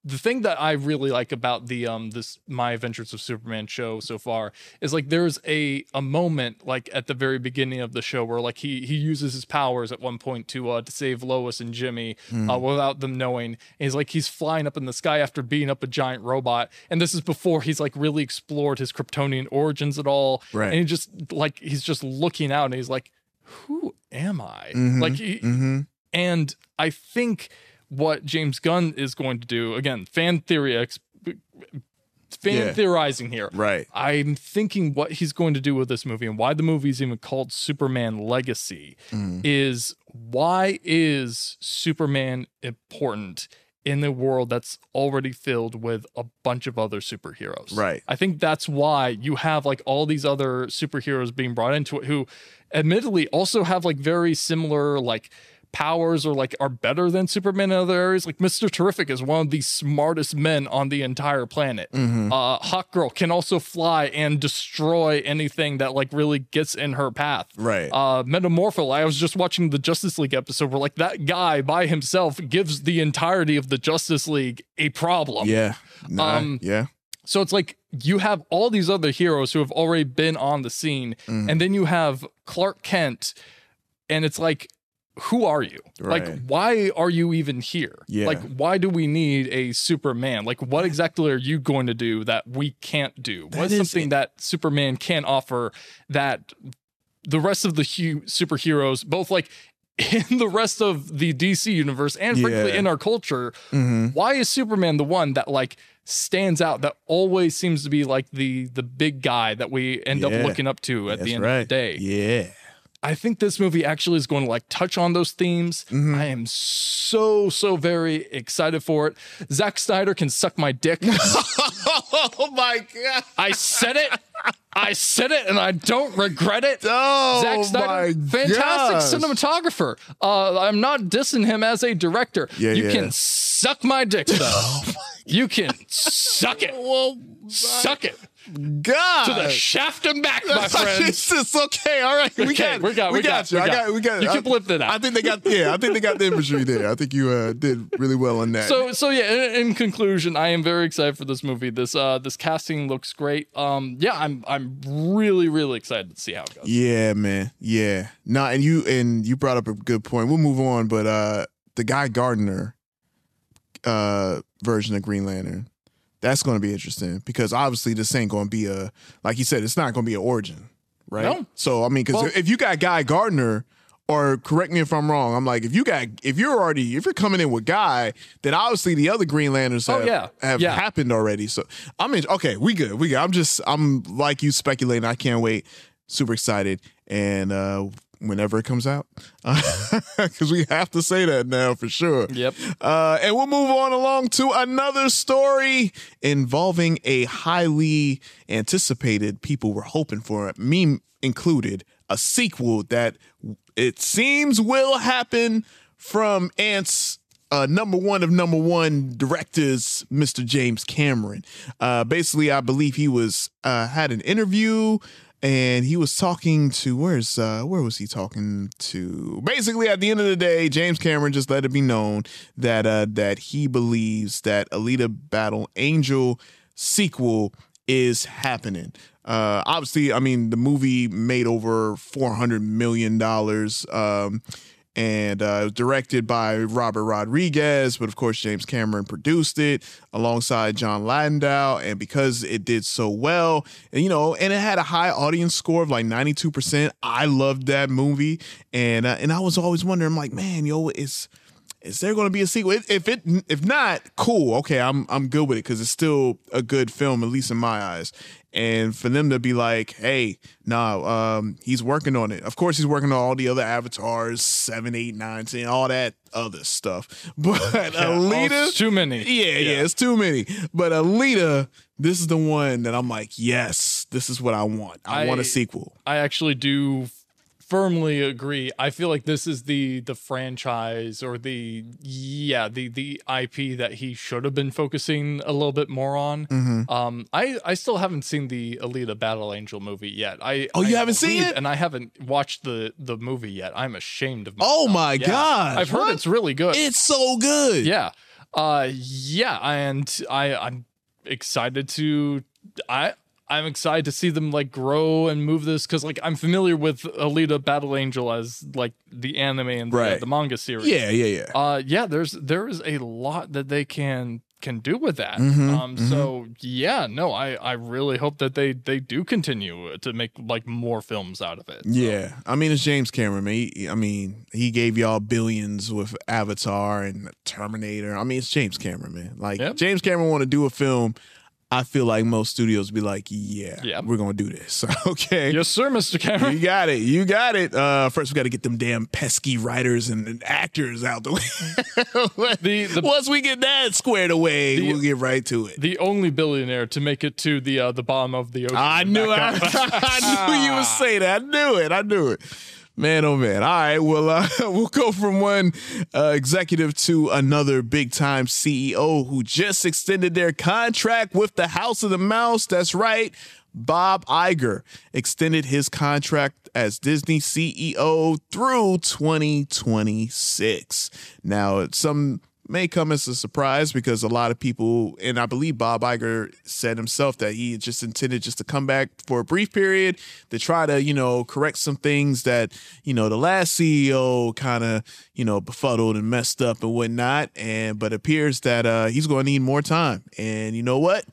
the thing that I really like about the um this My Adventures of Superman show so far is like there's a a moment like at the very beginning of the show where like he he uses his powers at one point to uh to save Lois and Jimmy Hmm. uh, without them knowing. And he's like he's flying up in the sky after beating up a giant robot, and this is before he's like really explored his Kryptonian origins at all. Right. And he just like he's just looking out and he's like, who am I? Mm-hmm. Like he, and I think what James Gunn is going to do, again, fan theory, ex- fan Yeah. theorizing here. Right. I'm thinking what he's going to do with this movie and why the movie is even called Superman Legacy Mm. is why is Superman important in the world that's already filled with a bunch of other superheroes? Right. I think that's why you have like all these other superheroes being brought into it who admittedly also have like very similar like powers or like are better than Superman in other areas. Like Mr. Terrific is one of the smartest men on the entire planet. Mm-hmm. Uh, Hawkgirl can also fly and destroy anything that like really gets in her path. Right. Uh, Metamorpho. I was just watching the Justice League episode where like that guy by himself gives the entirety of the Justice League a problem. Yeah. Nah, Um, yeah. So it's like you have all these other heroes who have already been on the scene, Mm-hmm. and then you have Clark Kent, and it's like, who are you? Right. Like, why are you even here? Yeah. Like, why do we need a Superman? Like, what exactly are you going to do that we can't do? What's is- something that Superman can offer that the rest of the hu- superheroes, both like in the rest of the DC universe and frankly Yeah. Mm-hmm. in our culture, why is Superman the one that like stands out that always seems to be like the the big guy that we end Yeah. up looking up to at That's the end right. of the day? Yeah. I think this movie actually is going to like touch on those themes. Mm-hmm. I am so so very excited for it. Zack Snyder can suck my dick. Oh my god. I said it. I said it, and I don't regret it. Oh Zack my Snyder, fantastic gosh. cinematographer. Uh, I'm not dissing him as a director. Yeah, you yeah. can suck my dick, though. you can suck it. suck it God. to the shaft and back, my friends. Jesus, okay, all right. We Okay, got, we got- we got- you. we I got- got, we got. you I, can blip that out. I think they got, yeah, I think they got the imagery there. I think you uh, did really well on that. So so yeah. In, in conclusion, I am very excited for this movie. This uh this casting looks great. Um yeah, I'm I'm really really excited to see how it goes. yeah, man, yeah. No, and you and you brought up a good point. We'll move on, but uh, the Guy Gardner uh version of Green Lantern, that's going to be interesting because obviously this ain't going to be a like you said, it's not going to be an origin, right? No. So I mean, because Well- if you got Guy Gardner. Or correct me if I'm wrong. I'm like, if you got, if you're already, if you're coming in with Guy, then obviously the other Green Lanterns Oh, have, yeah. have Yeah. happened already. So I mean, okay, we good, we good. I'm just, I'm like you speculating. I can't wait. Super excited, and uh whenever it comes out, because we have to say that now for sure. Yep. Uh, and we'll move on along to another story involving a highly anticipated, people were hoping for, it me included, a sequel that it seems will happen from Ant's uh, number one of number one directors, Mr. James Cameron. Uh, basically, I believe he was uh, had an interview and he was talking to where's uh, where was he talking to? Basically, at the end of the day, James Cameron just let it be known that uh, that he believes that Alita Battle Angel sequel is happening. Uh, obviously, I mean the movie made over four hundred million dollars. Um, and uh, it was directed by Robert Rodriguez, but of course James Cameron produced it alongside Jon Landau. And because it did so well, and you know, and it had a high audience score of like ninety two percent, I loved that movie. And uh, and I was always wondering, I'm like, man, yo, is is there going to be a sequel? If- If it if not, cool. Okay, I'm I'm good with it because it's still a good film, at least in my eyes. And for them to be like, hey, nah, um, he's working on it. Of course, he's working on all the other avatars, seven, eight, nine, ten, all that other stuff. But Alita, Oh, it's too many. yeah, yeah, it's too many. But Alita, this is the one that I'm like, yes, this is what I want. I, want a sequel. I actually do firmly agree. I feel like this is the the franchise or the yeah the the IP that he should have been focusing a little bit more on. Mm-hmm. Um, I I still haven't seen the Alita Battle Angel movie yet. I Oh, you I haven't seen it? and I haven't watched the the movie yet. I'm ashamed of myself. Oh my Yeah. gosh, I've heard what? it's really good. It's so good. Yeah. Uh yeah, and I I'm excited to I I'm excited to see them like grow and move this cuz like I'm familiar with Alita Battle Angel as like the anime and the, Right. the manga series. yeah, yeah, yeah. Uh yeah, there's there is a lot that they can can do with that. Mhm, um so yeah, no, I I really hope that they they do continue to make like more films out of it. So, Yeah, I mean it's James Cameron. Man. He, I mean he gave y'all billions with Avatar and Terminator. I mean it's James Cameron, man. Like Yep. James Cameron want to do a film. I feel like most studios be like, yeah, Yeah. we're gonna do this. okay, Yes, sir, Mr. Cameron. you got it, you got it. Uh, first we got to get them damn pesky writers and, and actors out the way. The- the- Once we get that squared away, The- we'll get right to it. The only billionaire to make it to the uh, the bottom of the ocean. I knew I. I knew you would say that. I knew it. I knew it. Man, oh man. All right. Well, uh, we'll go from one uh, executive to another big time CEO who just extended their contract with the House of the Mouse. That's right. Bob Iger extended his contract as Disney CEO through 2026. Now, some may come as a surprise because a lot of people, and I believe Bob Iger said himself that he just intended just to come back for a brief period to try to, you know, correct some things that, you know, the last CEO kind of, you know, befuddled and messed up and whatnot. And but appears that uh, he's going to need more time. And you know what?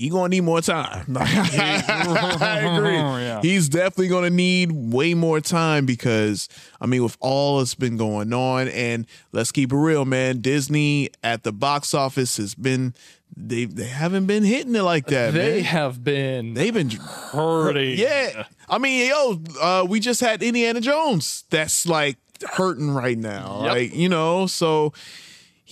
He gonna need more time. I agree. yeah. He's definitely gonna need way more time because I mean, with all that's been going on, and let's keep it real, man. Disney at the box office has been they they haven't been hitting it like that. They man. have been. They've been hurting. Yeah, I mean, yo, uh, we just had Indiana Jones. That's like hurting right now. Yep. Like you know, so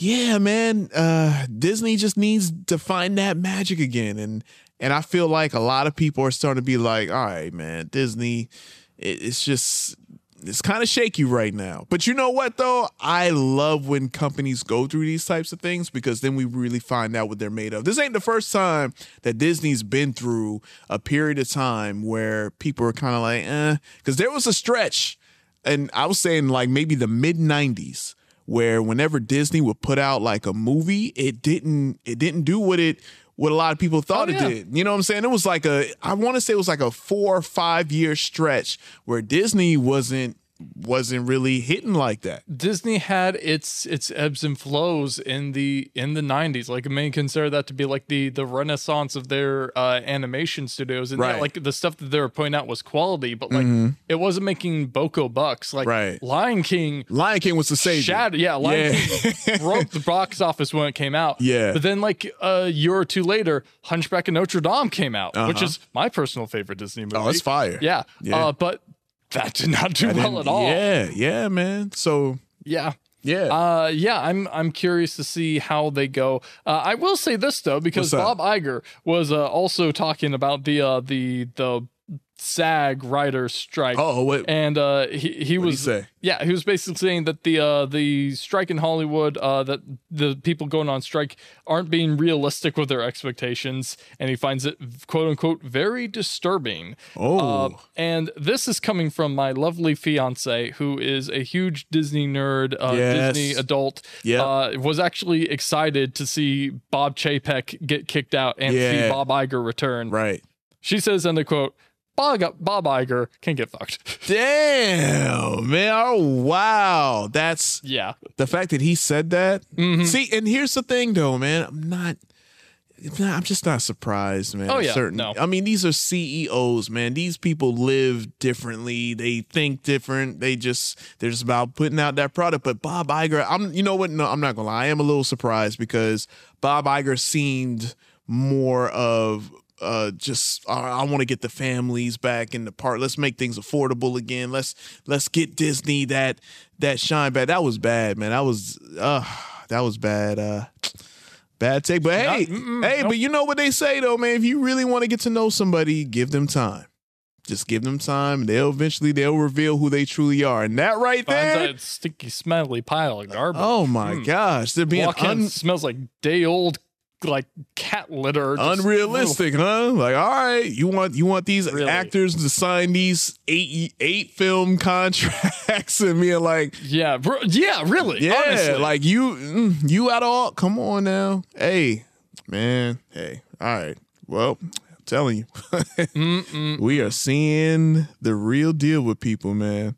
yeah, man, uh, Disney just needs to find that magic again, and and I feel like a lot of people are starting to be like, all right, man, Disney, it, it's just it's kind of shaky right now. But you know what though? I love when companies go through these types of things because then we really find out what they're made of. This ain't the first time that Disney's been through a period of time where people are kind of like, eh, because there was a stretch, and I was saying like maybe the mid '90s where whenever Disney would put out like a movie, it didn't it didn't do what it what a lot of people thought oh, yeah. it did. You know what I'm saying? It was like a I want to say it was like a 4 or 5 year stretch where Disney wasn't wasn't really hitting like that. Disney had its its ebbs and flows in the in the 90s. Like I may consider that to be like the the renaissance of their uh, animation studios and right. that, like the stuff that they were putting out was quality, but like mm-hmm. it wasn't making boko bucks. Like right. Lion King Lion King was the same. Yeah, Lion yeah. King broke the box office when it came out. Yeah. But then like a year or two later, Hunchback of Notre Dame came out, uh-huh. which is my personal favorite Disney movie. Oh, it's fire. Yeah. yeah. Uh, but that did not do well at all. Yeah, yeah, man. So yeah. Yeah. Uh, yeah, I'm I'm curious to see how they go. Uh, I will say this though, because Bob Iger was uh, also talking about the uh, the the SAG writer strike. Oh, wait. And uh, he he was he yeah he was basically saying that the uh, the strike in Hollywood uh, that the people going on strike aren't being realistic with their expectations, and he finds it quote unquote very disturbing. Oh, uh, and this is coming from my lovely fiance who is a huge Disney nerd, uh, yes. Disney adult. Yeah, uh, was actually excited to see Bob Chapek get kicked out and yeah. see Bob Iger return. Right. She says, and I quote, Bob, Bob Iger can get fucked. Damn, man. Oh, wow. That's yeah. The fact that he said that. Mm-hmm. See, and here's the thing, though, man. I'm not. I'm just not surprised, man. Oh yeah, certain. No. I mean, these are CEOs, man. These people live differently. They think different. They just they're just about putting out that product. But Bob Iger, I'm you know what? No, I'm not gonna lie. I am a little surprised because Bob Iger seemed more of uh, just uh, I want to get the families back in the park. Let's make things affordable again. Let's let's get Disney that that shine back. That was bad, man. That was uh that was bad. Uh bad take. But hey, Not, hey, nope. but you know what they say though, man. If you really want to get to know somebody, give them time. Just give them time. They'll eventually they'll reveal who they truly are. And that right there, that sticky, smelly pile of garbage. Oh my mm. gosh, they're being un- smells like day old like cat litter. Unrealistic, huh? Like, all right, you want you want these really? actors to sign these eight eight film contracts and me like, yeah, bro, yeah, really, yeah, honestly. like you mm, you at all? Come on now, hey, man, hey, all right, well. I'm Telling you, we are seeing the real deal with people, man.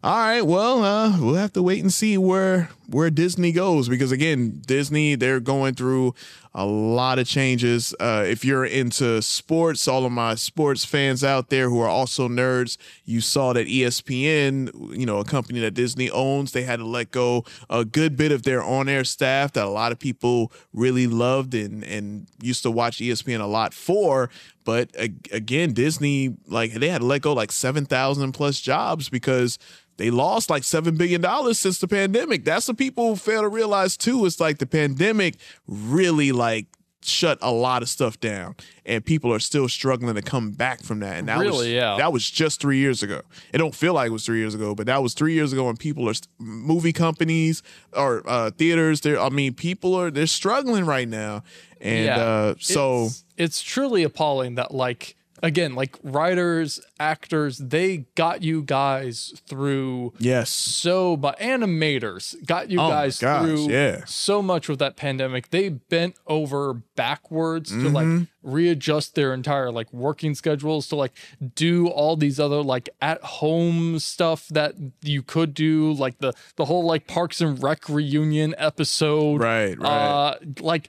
All right, well, uh, we'll have to wait and see where where Disney goes because again, Disney they're going through a lot of changes. Uh, if you're into sports, all of my sports fans out there who are also nerds, you saw that ESPN, you know, a company that Disney owns, they had to let go a good bit of their on-air staff that a lot of people really loved and and used to watch ESPN a lot for. But again, Disney like they had to let go like seven thousand plus jobs because they lost like seven billion dollars since the pandemic. That's what people fail to realize too. It's like the pandemic really like shut a lot of stuff down, and people are still struggling to come back from that. And that was Yeah. that was just three years ago. It don't feel like it was three years ago, but that was three years ago. And people are movie companies or uh, theaters. They're I mean, people are they're struggling right now, and uh, so it's, it's truly appalling that like again like writers actors they got you guys through yes, so but animators got you Oh guys gosh, through yeah. so much with that pandemic they bent over backwards to Mm-hmm. like readjust their entire like working schedules to like do all these other like at home stuff that you could do like the the whole like parks and rec reunion episode Right, right. uh like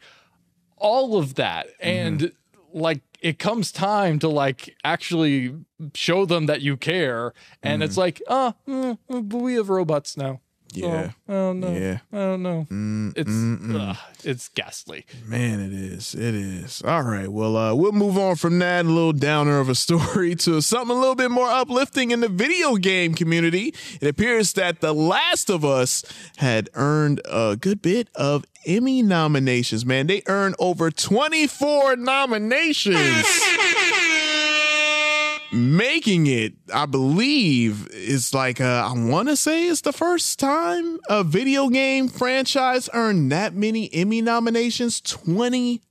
all of that and Mm-hmm. Like it comes time to like actually show them that you care. And it's mm. like oh mm, but we have robots now So. Yeah. I don't know. Yeah. I don't know. Mm, it's mm, mm. ugh, it's ghastly. Man, it is. It is. All right. Well, uh, we'll move on from that little downer of a story to something a little bit more uplifting in the video game community. It appears that The Last of Us had earned a good bit of Emmy nominations. Man, they earned over 24 nominations. Making it, I believe, is like uh, I want to say it's the first time a video game franchise earned that many Emmy nominations. Twenty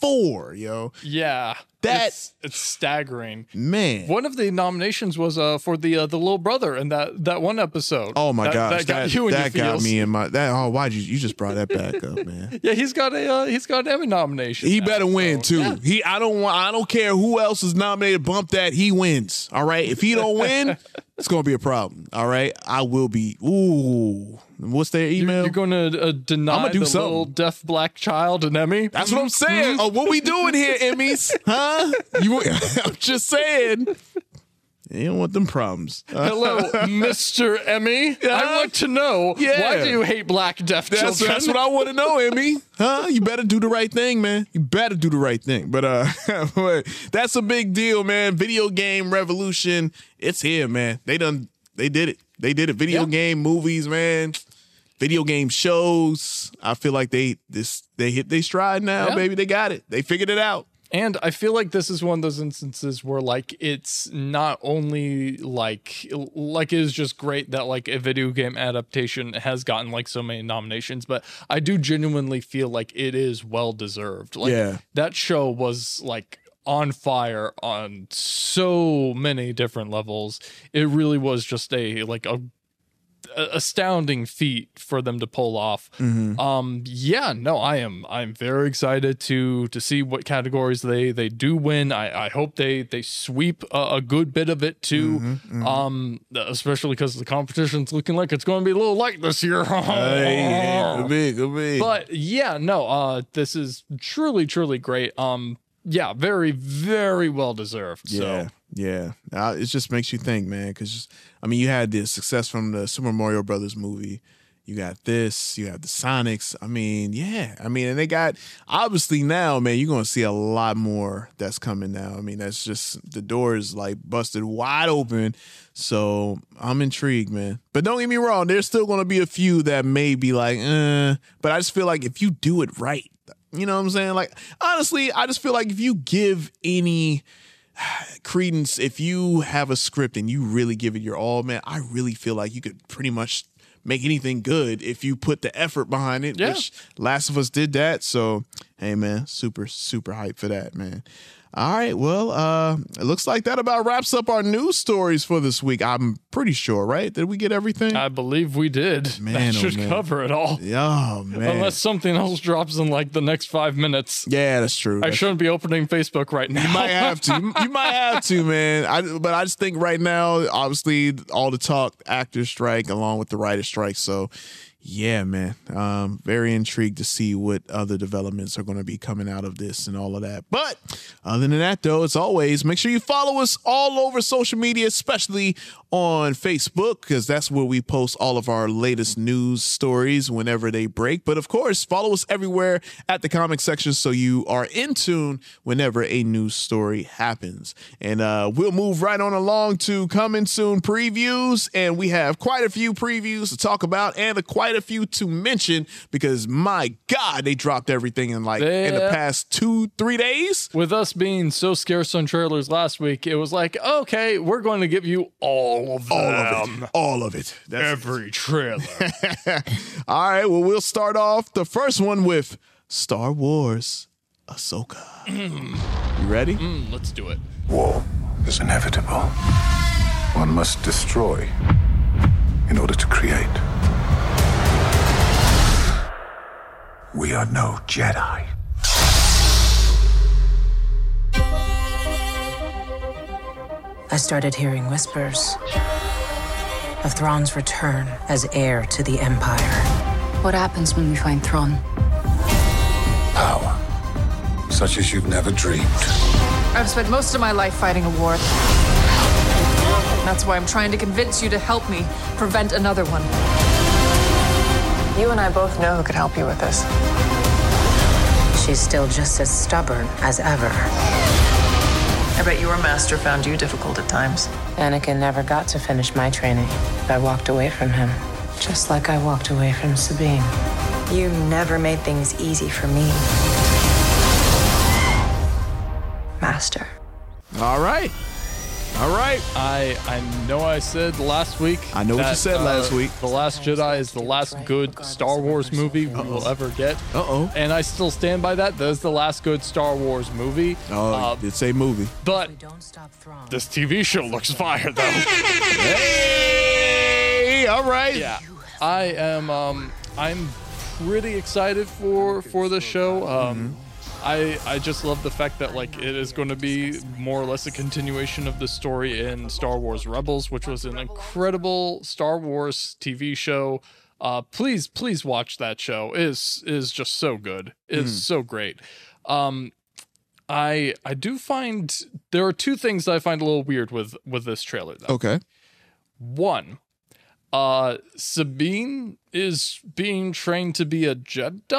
four, yo, Yeah, That- it's, it's staggering. man. One of the nominations was uh for the uh, the little brother in that that one episode. Oh my that, gosh, that got that, you that got me in my that. Oh, why'd you you just brought that back up, man? Yeah, he's got a uh, he's got an Emmy nomination. He now, better win so, too. yeah. He I don't want I don't care who else is nominated. Bump that he wins. All right. If he don't win, it's gonna be a problem. All right. I will be. Ooh. What's their email? You're going to uh, deny I'ma do the something. little deaf black child an Emmy? That's what I'm saying. Oh, what we doing here, Emmys? Huh? You? I'm just saying. You don't want them problems. Uh, Hello, Mr. Emmy. I want to know Yeah. why do you hate black deaf That's, children? that's what I want to know, Emmy. Huh? You better do the right thing, man. You better do the right thing. But uh, but that's a big deal, man. Video game revolution. It's here, man. They done. They did it. They did it. Video Yeah. game movies, man. Video game shows. I feel like they this they hit they stride now, Yeah. baby. They got it. They figured it out. And I feel like this is one of those instances where like it's not only like like it is just great that like a video game adaptation has gotten like so many nominations, but I do genuinely feel like it is well deserved. Like Yeah. that show was like on fire on so many different levels. It really was just a like a a- astounding feat for them to pull off. Um, yeah, no, I am. I'm very excited to to see what categories they they do win. I, I hope they they sweep a, a good bit of it too. Um, especially because the competition's looking like it's going to be a little light this year. Hey, good big, good big. But yeah, no, uh, this is truly, truly great. Um, yeah, very, very well deserved. Yeah, yeah. Uh, it just makes you think, man. Because I mean, you had the success from the Super Mario Brothers movie. You got this. You have the Sonics. I mean, yeah. I mean, and they got obviously now, man. You're gonna see a lot more that's coming now. I mean, that's just the door is like busted wide open. So I'm intrigued, man. But don't get me wrong. There's still gonna be a few that may be like, eh. But I just feel like if you do it right, you know what I'm saying? Like honestly, I just feel like if you give any credence if you have a script and you really give it your all man i really feel like you could pretty much make anything good if you put the effort behind it Yeah. which last of us did that so hey man super super hype for that man all right well uh it looks like that about wraps up our news stories for this week i'm pretty sure right did we get everything I believe we did. Man, that oh, should man. cover it all. oh man Unless something else drops in like the next five minutes. yeah that's true I That's- shouldn't be opening Facebook right now. You might have to. You- You might have to, man. I, but I just think right now, obviously, all the talk, actor strike, along with the writer strike. So, yeah, man. Um, very intrigued to see what other developments are going to be coming out of this and all of that. But other than that, though, as always, make sure you follow us all over social media, especially on Facebook, because that's where we post all of our latest news stories whenever they break. But of course, follow us everywhere at the comic section so you are in tune whenever a news story happens. And uh, we'll move right on along to coming soon previews. And we have quite a few previews to talk about and quite a a few to mention because my God, they dropped everything in like in the past two, three days. With us being so scarce on trailers last week, it was like, okay, we're going to give you all of them. All of it. All of it. That's Every trailer. All right, well, we'll start off the first one with Star Wars Ahsoka. you ready? Mm, let's do it. War is inevitable. One must destroy in order to create. We are no Jedi. I started hearing whispers of Thrawn's return as heir to the Empire. What happens when we find Thrawn? Power. Such as you've never dreamed. I've spent most of my life fighting a war. That's why I'm trying to convince you to help me prevent another one. You and I both know who could help you with this. She's still just as stubborn as ever. I bet your master found you difficult at times. Anakin never got to finish my training. I walked away from him, just like I walked away from Sabine. You never made things easy for me. Master. All right. All right. I I know I said last week. I know what you said uh, last week. The Last Jedi is the last good Star Wars movie we will ever get. Uh-oh. And I still stand by that. That is the last good Star Wars movie. Oh, Uh, you did say movie. but Don't stop Thrawn. this TV show looks fire though. Hey, all right. yeah. I am um I'm pretty excited for for the show. Um I I just love the fact that like it is going to be more or less a continuation of the story in Star Wars Rebels, which was an incredible Star Wars TV show. Uh, please please watch that show. It is is just so good. It is so great. Um, I I do find there are two things I find a little weird with with this trailer though. Okay. One, uh, Sabine is being trained to be a Jedi,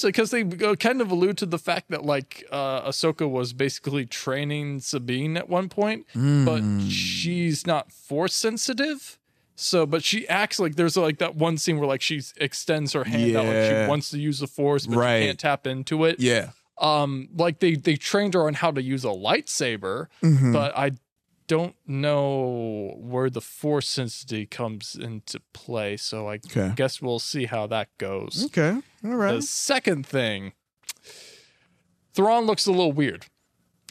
because they kind of allude to the fact that like uh, Ahsoka was basically training Sabine at one point, but she's not force sensitive. So, but she acts like there's like that one scene where like she extends her hand out like she wants to use the force, but Right. she can't tap into it Yeah. um like they they trained her on how to use a lightsaber Mm-hmm. but i don't know where the force sensitivity comes into play so i Okay. guess we'll see how that goes Okay. All right. the second thing Thrawn looks a little weird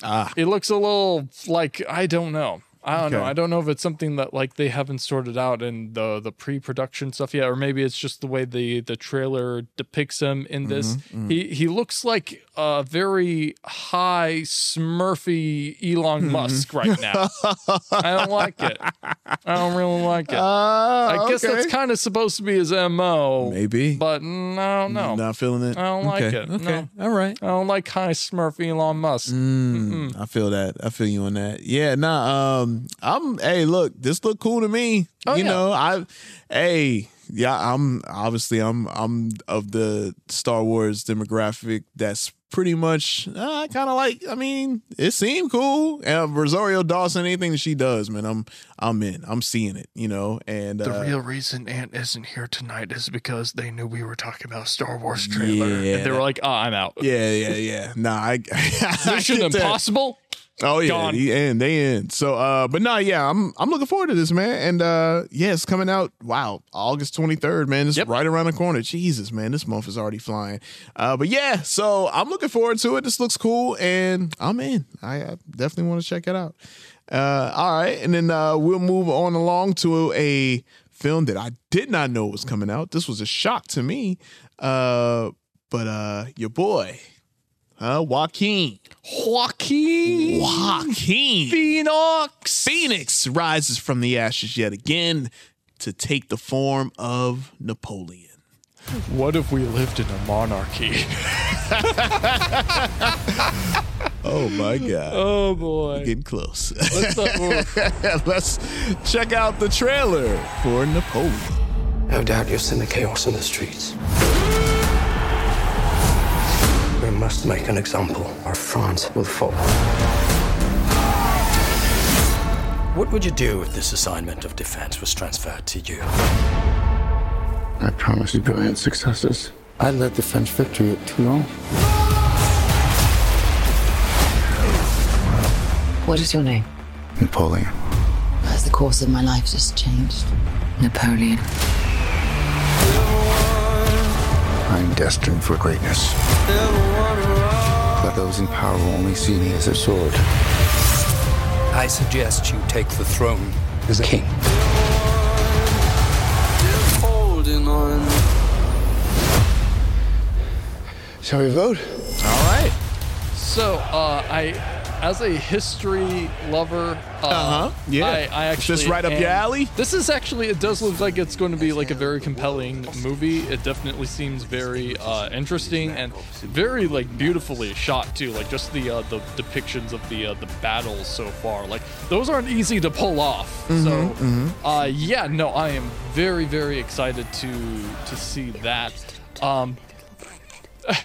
Ah. it looks a little like i don't know I don't know. I don't know if it's something that like they haven't sorted out in the the pre-production stuff yet, or maybe it's just the way the the trailer depicts him in this. Mm-hmm, He he looks like a very high Smurfy Elon Mm-hmm. Musk right now. I don't like it. I don't really like it. Uh, I guess okay. that's kind of supposed to be his mo. Maybe. but no, no, Not feeling it. I don't like Okay, it. Okay. All right. I don't like high Smurfy Elon Musk. Mm, I feel that. I feel you on that. Yeah, nah. Um, I'm. Hey, look, this look cool to me. Oh, you yeah. know, I. Hey, yeah. I'm obviously I'm I'm of the Star Wars demographic. That's pretty much. uh, I kind of like. I mean, it seemed cool. And Rosario Dawson, anything that she does, man, I'm I'm in. I'm seeing it. You know, and The uh, real reason Ant isn't here tonight is because they knew we were talking about Star Wars trailer. Yeah, and they were like, oh, I'm out. Yeah, yeah, yeah. Nah, I, I Mission. Impossible? Oh yeah, Gone. he in, they in. So uh but no, yeah, I'm I'm looking forward to this, man. And uh yeah, it's coming out wow, August 23rd, man. It's Yep. right around the corner. Jesus, man, this month is already flying. Uh but yeah, so I'm looking forward to it. This looks cool and I'm in. I, I definitely want to check it out. Uh all right, and then uh we'll move on along to a film that I did not know was coming out. This was a shock to me. Uh but uh your boy, uh Joaquin Joaquin Joaquin Phoenix. Phoenix rises from the ashes yet again to take the form of Napoleon. What if we lived in a monarchy? Oh my God. oh boy. Getting close. Let's, uh, Let's check out the trailer for Napoleon. No doubt you'll send the chaos in the streets. We must make an example, or France will fall. What would you do if this assignment of defense was transferred to you? I promise you brilliant successes. I led the French victory at Toulon. What is your name? Napoleon. Has the course of my life just changed? Napoleon. I'm destined for greatness. But those in power will only see me as a sword. I suggest you take the throne as a king. Shall we vote? All right. So, uh, I, as a history lover, uh, Uh-huh. Yeah. I, I Is actually this right up your alley? This is actually. It does look like it's going to be like a very compelling movie. It definitely seems very uh, interesting and very like beautifully shot too. Like just the uh, the depictions of the uh, the battles so far. Like those aren't easy to pull off. so, uh, yeah, no, I am very very excited to to see that. Um,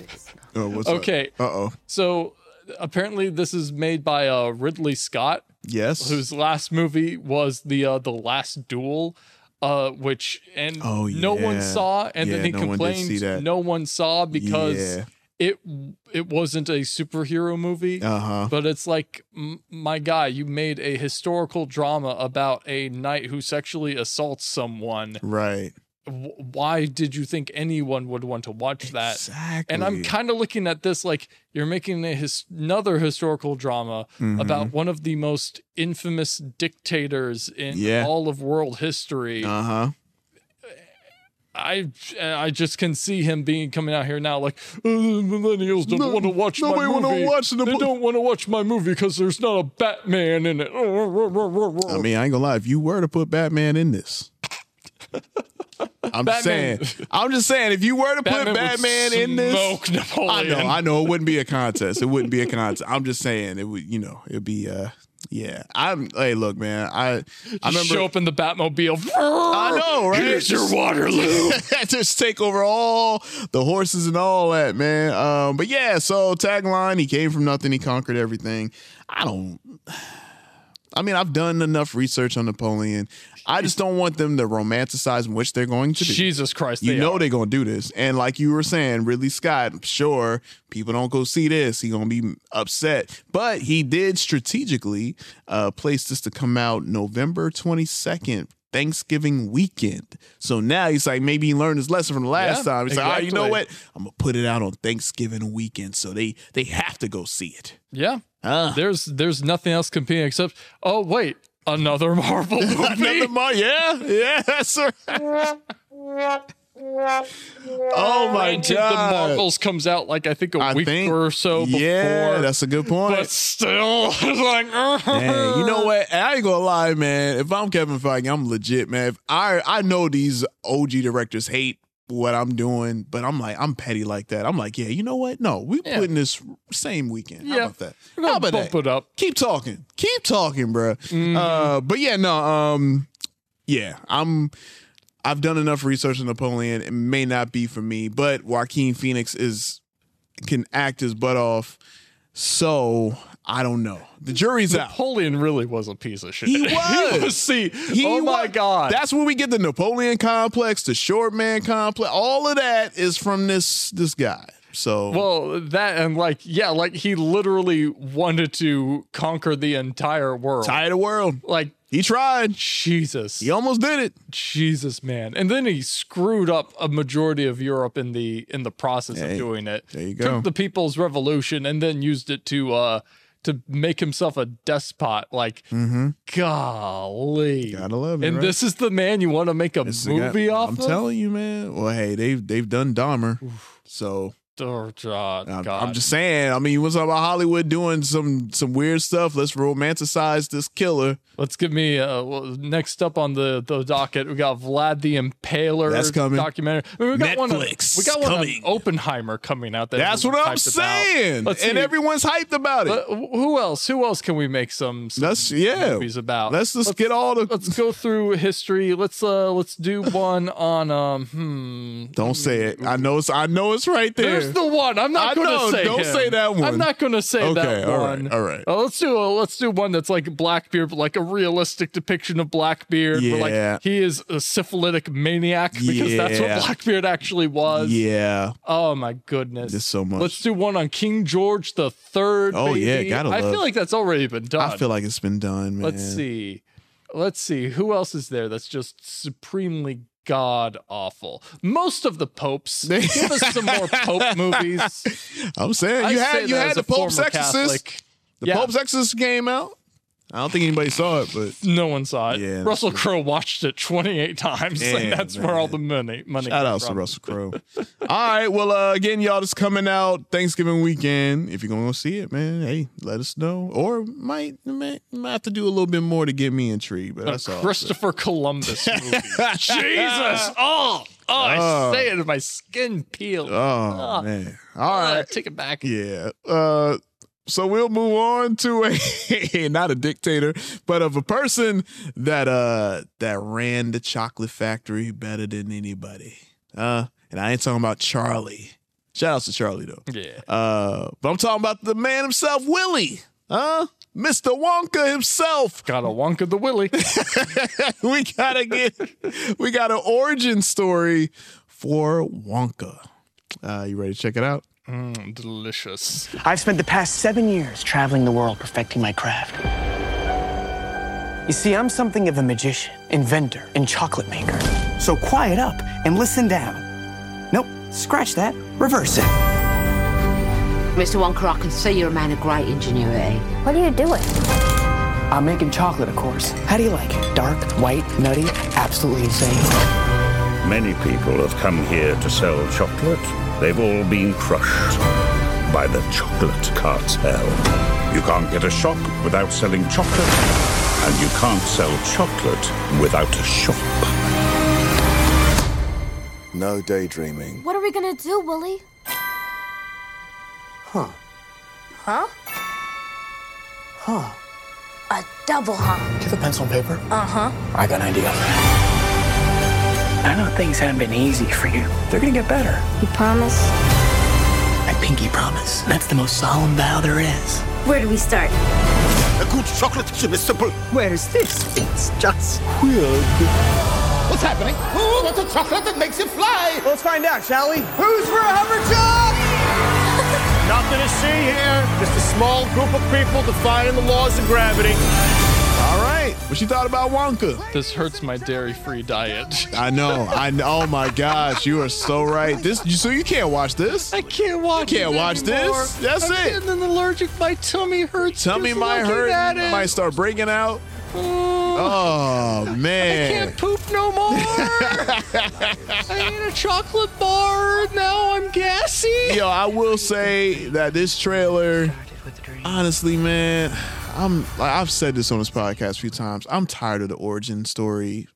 Oh, what's Okay. Uh oh. so apparently this is made by uh, Ridley Scott, Yes. whose last movie was the uh, the Last Duel, uh, which and Oh, no one saw, and Yeah, then he no complained that. no one saw because Yeah. it it wasn't a superhero movie. Uh huh. But it's like, m- my guy, you made a historical drama about a knight who sexually assaults someone. Right. Why did you think anyone would want to watch that? Exactly. And I'm kind of looking at this like you're making a his- another historical drama Mm-hmm. about one of the most infamous dictators in Yeah. all of world history. Uh huh. I I just can see him being coming out here now like "Uh, millennials don't No, want to watch my movie. watch the they mo- don't want to watch my movie because there's not a Batman in it. I mean, I ain't gonna lie. If you were to put Batman in this, I'm just Batman- saying. I'm just saying. If you were to put Batman would Batman in this, smoke I know, I know, it wouldn't be a contest. It wouldn't be a contest. I'm just saying it would. You know, it'd be. uh Yeah. I'm. Hey, look, man. I. I remember. show up in the Batmobile. I know, right? Here's your Waterloo. just take over all the horses and all that, man. Um, but yeah, so tagline: He came from nothing, he conquered everything. I don't. I mean, I've done enough research on Napoleon. I just don't want them to romanticize which they're going to do. Jesus Christ, You they know are. they're gonna do this, and like you were saying, Ridley Scott. I'm sure people don't go see this. He gonna be upset, but he did strategically uh, place this to come out November 22nd, Thanksgiving weekend. So now he's like, maybe he learned his lesson from the last Yeah, time. He's like, oh, you know what? I'm gonna put it out on Thanksgiving weekend, so they they have to go see it. Yeah. Ah. There's there's nothing else competing except oh wait another Marvel movie. Another month, yeah, yeah, that's right. Oh my Granted, god! The Marvels comes out like I think a I week think- or so before. Yeah, that's a good point. but still, it's like Hey, you know what? I ain't gonna lie, man. If I'm Kevin Feige, I'm legit, man. If I I know these OG directors hate what I'm doing, but I'm like I'm petty like that. I'm like, yeah, you know what? No, we Yeah. putting this same weekend. How Yeah. about that? How about bump that? it up. Keep talking. Keep talking, bro. Mm-hmm. Uh, but yeah, no. Um, yeah, I'm. I've done enough research on Napoleon. It may not be for me, but Joaquin Phoenix is can act his butt off. So I don't know. The jury's out. Napoleon really was a piece of shit. He was. he was. See, He oh my god, That's where we get the Napoleon complex, the short man complex. All of that is from this this guy. So well that and like yeah, like he literally wanted to conquer the entire world. the world. Like He tried. Jesus, He almost did it. Jesus, man. And then he screwed up a majority of Europe in the in the process Hey, of doing it. there you go. Took the People's Revolution and then used it to uh to make himself a despot. Like, golly, Mm-hmm. Gotta love it, And right? this is the man you want to make a This is the guy- movie off I'm of? telling you, man. Well, hey, they've they've done Dahmer. So Oh, God, I'm, God. I'm just saying. I mean, you want to about Hollywood doing some some weird stuff? Let's romanticize this killer. Let's give me uh, well, next up on the, the docket. We got Vlad the Impaler. That's coming. Documentary. I mean, we got one. on- Netflix We got one on coming. Oppenheimer coming out. That That's what I'm saying. And everyone's hyped about it. But who else? Who else can we make some, some That's yeah. movies about? Let's just get all the. let's go through history. Let's uh let's do one on um hmm. Don't say it. I know it's. I know it's right there. There's Here's the one. I'm not I going know, to say. don't him. say that one. I'm not going to say Okay, that all right, one. all right. Uh, let's do a let's do one that's like Blackbeard, but like a realistic depiction of Blackbeard. Yeah. like he is a syphilitic maniac because that's what Blackbeard actually was. Yeah. Oh my goodness. There's so much. Let's do one on King George the Third. Oh, yeah, gotta I love- feel like that's already been done. I feel like it's been done, man. Let's see. Let's see. Who else is there that's just supremely god awful? Most of the popes. Give us some more pope movies. I'm saying you had you had the Pope's Exorcist. Catholic. The Yeah. Pope's Exorcist came out. I don't think anybody saw it, but No one saw it. Yeah, Russell. Crowe watched it 28 times. Damn, that's where all the money money shout out to. Russell Crowe. All right, well, uh, again, y'all, just coming out Thanksgiving weekend. If you're gonna go see it, man, hey, let us know. Or might might, might have to do a little bit more to get me intrigued. But A that's all. Christopher Columbus movie. Jesus! Oh, oh, I Oh. say it, my skin peeled. Oh oh man! All Ah, right, take it back. Yeah. Uh so we'll move on to a not a dictator, but of a person that uh that ran the chocolate factory better than anybody. Uh and I ain't talking about Charlie. Shout out to Charlie though. Yeah. Uh but I'm talking about the man himself, Willie. Huh? Mr. Wonka himself. Got a Wonka the Willie. we gotta get we got an origin story for Wonka. Uh you ready to check it out? Mm, delicious. I've spent the past seven years traveling the world perfecting my craft. You see, I'm something of a magician, inventor, and chocolate maker. So quiet up and listen down. Nope, scratch that. Reverse it. Mr. Wonka, I can see you're a man of great ingenuity. What are you doing? I'm making chocolate, of course. How do you like it? Dark, white, nutty, absolutely insane. Many people have come here to sell chocolate. They've all been crushed by the chocolate cartel. You can't get a shop without selling chocolate, and you can't sell chocolate without a shop. No daydreaming. What are we gonna do, Willie? Huh. Huh? Huh. A double huh? Do you have a pencil and paper? Uh huh. I got an idea. I know things haven't been easy for you. They're gonna get better. You promise? I pinky promise. That's the most solemn vow there is. Where do we start? A good chocolate chip is simple. Where is this? It's just weird. What's happening? Who wants a chocolate that makes you fly? Let's find out, shall we? Who's for a Hoverchoc? Nothing to see here. Just a small group of people defying the laws of gravity. What you thought about Wonka? This hurts my dairy-free diet. I know. I know. Oh my gosh, you are so right. This so you can't watch this. I can't watch. You can't it watch anymore. this. That's I'm it. getting an allergic. My tummy hurts. Tummy might hurt. Might start breaking out. Oh I man. I can't poop no more. I ate a chocolate bar. Now I'm gassy. Yo, I will say that this trailer, honestly, man, I'm like I've said this on this podcast a few times. I'm tired of the origin story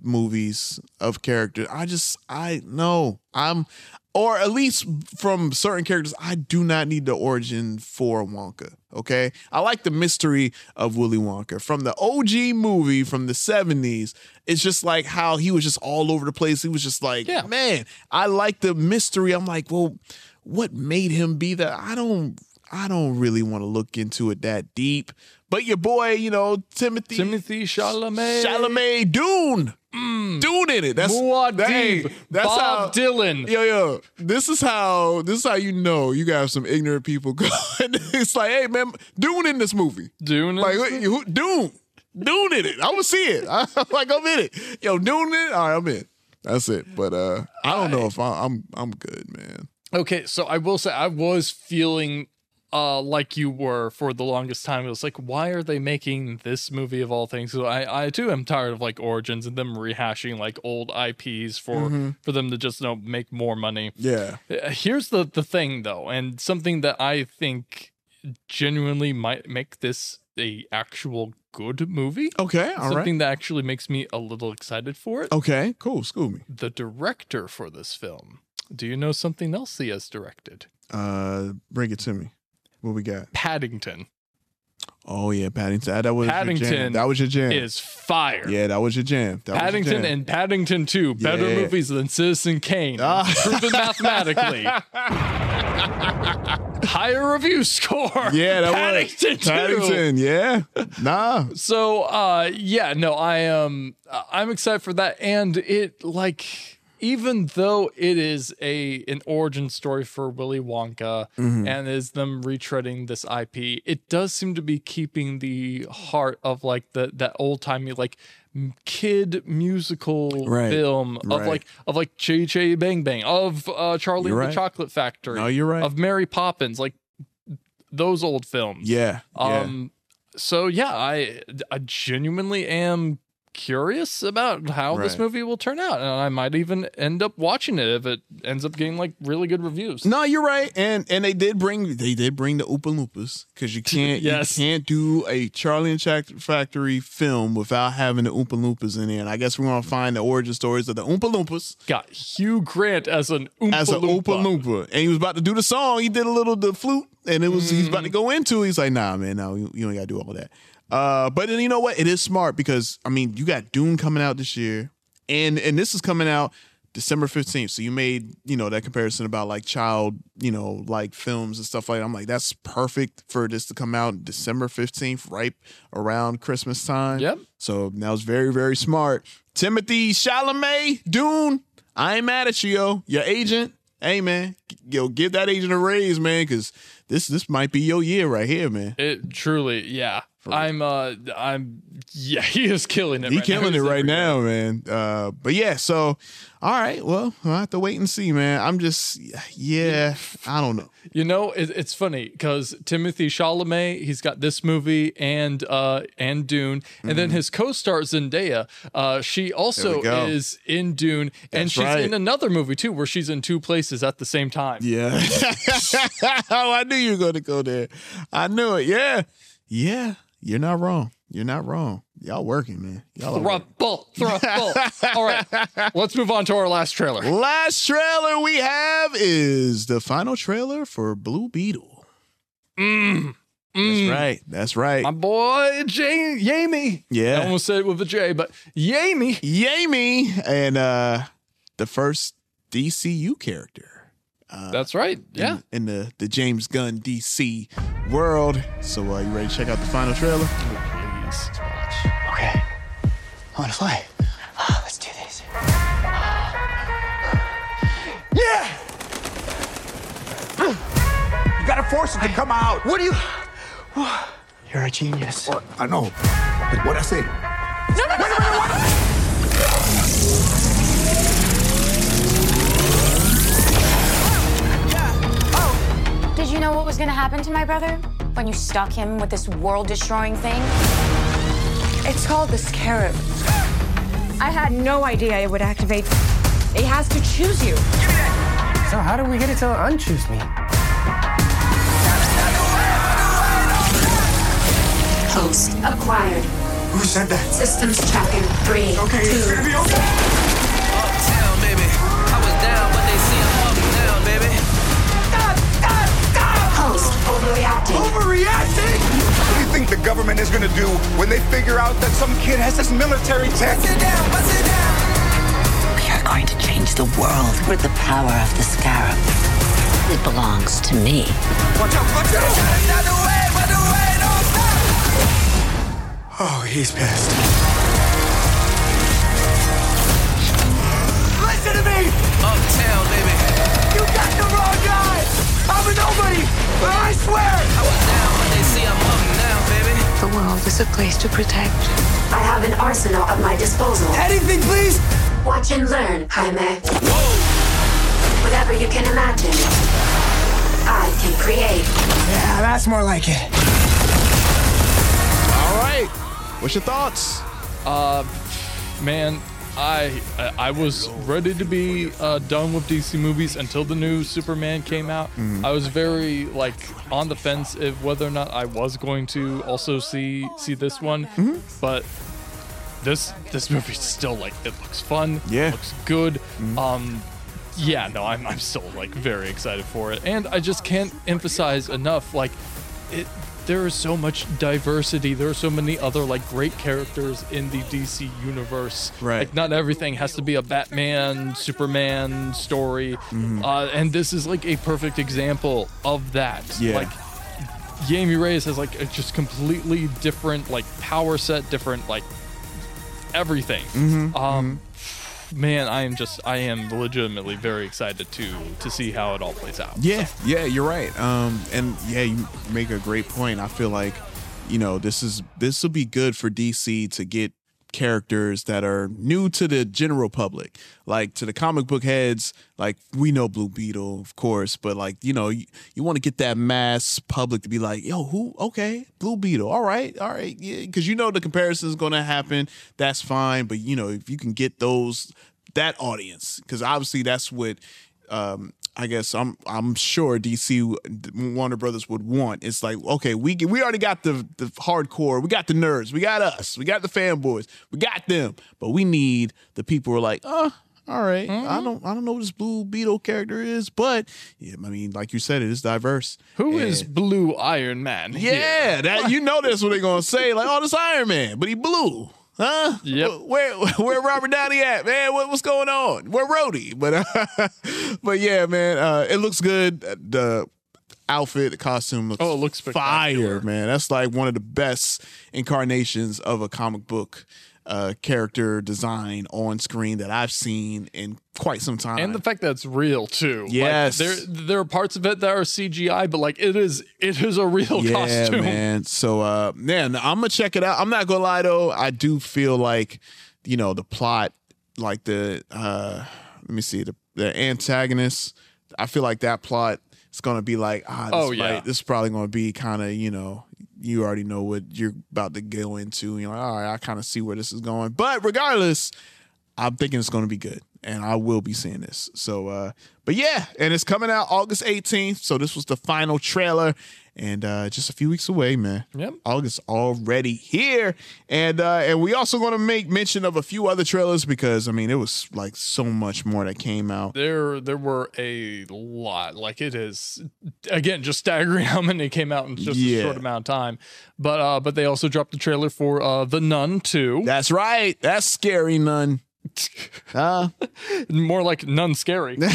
movies of characters. I just I know I'm or at least from certain characters, I do not need the origin for Wonka. Okay. I like the mystery of Willy Wonka. From the OG movie from the 70s, it's just like how he was just all over the place. He was just like, Yeah. man, I like the mystery. I'm like, well, what made him be that? I don't I don't really want to look into it that deep. But your boy, you know, Timothy Timothée Chalamet. Chalamet Dune. Dune in it. That's Muad'Dib. hey, that's Bob how Dylan. Yo, yo, this is how this is how you know you got some ignorant people going. it's like, hey man, Dune in this movie. Dune. Like who, Dune. Dune in it. I would see it. I'm like, I'm in it. Yo, Dune in it. All right, I'm in. That's it. But uh I don't know if I, I'm I'm good, man. Okay, so I will say I was feeling uh like you were for the longest time. It was like, why are they making this movie of all things? So I I too am tired of like origins and them rehashing like old IPs for Mhm. for them to just you know make more money. Yeah. Uh, Here's the the thing though, and something that I think genuinely might make this a actual good movie. Okay, all right. something that actually makes me a little excited for it. Okay, cool. School me. The director for this film. Do you know something else he has directed? Uh bring it to me. What we got? Paddington. Oh yeah, Paddington. That, that was your jam. Paddington That was your jam. is fire. Yeah, that was your jam. That was your Paddington jam. and Paddington 2, better Yeah. movies than Citizen Kane. Ah. Proven mathematically. higher review score. Yeah, that Paddington was 2. Paddington. Yeah, nah. So uh yeah, no, I am I'm excited for that and it like even though it is a an origin story for Willy Wonka Mhm. and is them retreading this IP, it does seem to be keeping the heart of like the that old timey like kid musical Right. film of Right. like of like Chitty Chitty Bang Bang of uh, Charlie You're and right. the Chocolate Factory. No, you're right. Of Mary Poppins, like those old films. Yeah, yeah. Um. So yeah, I I genuinely am curious about how this movie will turn out, and I might even end up watching it if it ends up getting like really good reviews. No, you're right, and and they did bring they did bring the Oompa Loompas because you can't Yes. you can't do a Charlie and Chocolate Factory film without having the Oompa Loompas in there. And I guess we're gonna find the origin stories of the Oompa Loompas. Got Hugh Grant as an Oompa as an Oompa Loompa, and he was about to do the song. He did a little the flute, and it was he's about Mm. to go into. it. He's like, "Nah, man, no, you, you ain't got to do all that." Uh, but then you know what? It is smart because I mean, you got Dune coming out this year, and and this is coming out December fifteenth. So you made you know that comparison about like child you know like films and stuff like that. I'm like, that's perfect for this to come out December fifteenth, right around Christmas time. Yep. So that was very very smart. Timothée Chalamet, Dune. I ain't mad at you, yo. Your agent, hey man, yo, give that agent a raise, man, because this this might be your year right here, man. It truly, yeah. I'm uh I'm yeah, he is killing it. He right now. killing it right now, man. Uh, but yeah, so all right, well, I'll have to wait and see, man. I'm just, yeah, I don't know. You know, it, it's funny because Timothée Chalamet, he's got this movie and uh and Dune, and then Mhm. his co-star Zendaya, uh, she also is in Dune, and That's she's right. in another movie too, where she's in two places at the same time. Yeah. oh, I knew you were going to go there. I knew it. Yeah, yeah. You're not wrong. You're not wrong. Y'all working, man. Y'all. Thruple, thruple. All right, let's move on to our last trailer. Last trailer we have is the final trailer for Blue Beetle. Mm. That's right. That's right. My boy Jay Yamey. Yeah. I almost said it with a J, but Yamey. Yamey and uh the first DCU character. Uh, That's right. Yeah. In, the the James Gunn DC world. So uh, you ready to check out the final trailer? Please watch. Okay. I want to fly. Ah, Let's do this. Yeah! You gotta force it to come out. What do you. You're a genius. I know. But what I say? Did you know what was gonna happen to my brother when you stuck him with this world destroying thing? It's called the scarab. I had no idea it would activate. It has to choose you. So how do we get it to unchoose me? Host acquired. Who said that? Systems tracking. Three, Okay, two, it's gonna be okay. Overreacting. Overreacting? What do you think the government is gonna do when they figure out that some kid has this military tech? We are going to change the world with the power of the scarab. It belongs to me. Watch out, watch out! Oh, he's pissed. Listen to me! Uptown, baby. You got the wrong guy! I'm a nobody! I swear! I was down, but they see I'm up now, baby. The world is a place to protect. I have an arsenal at my disposal. Anything, please! Watch and learn, Jaime. Whatever you can imagine, I can create. Yeah, that's more like it. All right. What's your thoughts? Uh, man, I I- was ready to be uh, done with DC movies until the new Superman came out. Mhm. I was very like on the fence of whether or not I was going to also see see this one, Mm-hmm. but this this movie still like it looks fun. Yeah. Mm-hmm. it looks good. Um, yeah, no, I'm I'm still like very excited for it, and I just can't emphasize enough like it. There is so much diversity. There are so many other like great characters in the DC universe. Right. Like not everything has to be a Batman, Superman story. Mhm. Uh, and this is like a perfect example of that. Yeah. Like Jaime Reyes has like a just completely different like power set, different like everything. Mhm, Um, man, I am just I am legitimately very excited to to see how it all plays out. Yeah, yeah, you're right. Um, and yeah, you make a great point. I feel like, you know, this is this will be good for DC to get characters that are new to the general public, like to the comic book heads. Like we know Blue Beetle, of course, but like you know, you, you want to get that mass public to be like, yo, who? Okay, Blue Beetle. All right, all right, yeah, because you know the comparison is going to happen. That's fine, but you know if you can get those that audience, because obviously that's what um, I guess I'm I'm sure DC Warner Brothers would want. It's like okay, we we already got the the hardcore, we got the nerds, we got us, we got the fanboys, we got them, but we need the people who are like, uh, all right, I don't I don't know what this Blue Beetle character is, but yeah, I mean, like you said, it is diverse. Who is And- Blue Iron Man? here? yeah, that you know that's what they're gonna say. Like, oh, this Iron Man, but he blue. Huh? Yep. Where where Robert Downey at, man? What, what's going on? Where Rhodey? But uh, but yeah, man, uh, it looks good. The outfit, the costume looks Oh, it looks fire, man. That's like one of the best incarnations of a comic book uh, character design on screen that I've seen in quite some time. And the fact that it's real too. Like, Yes. there there are parts of it that are CGI, but like it is it is a real yeah, costume. man. So, uh, man, I'm gonna check it out. I'm not gonna lie though. I do feel like, you know, the plot, like the, uh, let me see, the the antagonist. I feel like that plot is gonna be like, ah, this Oh, yeah. this is probably gonna be kind of, you know. You already know what you're about to go into. And you're like, all right, I kind of see where this is going. But regardless, I'm thinking it's going to be good, and I will be seeing this. So, uh, but yeah, and it's coming out August 18th. So this was the final trailer, and uh, just a few weeks away, man. Yep. August already here, and uh, and we also going to make mention of a few other trailers because I mean it was like so much more that came out. There there were a lot. Like it is again just staggering how many came out in just Yeah. a short amount of time. But uh but they also dropped the trailer for uh The Nun too. That's right. That's scary, nun. Uh, More like none Scary.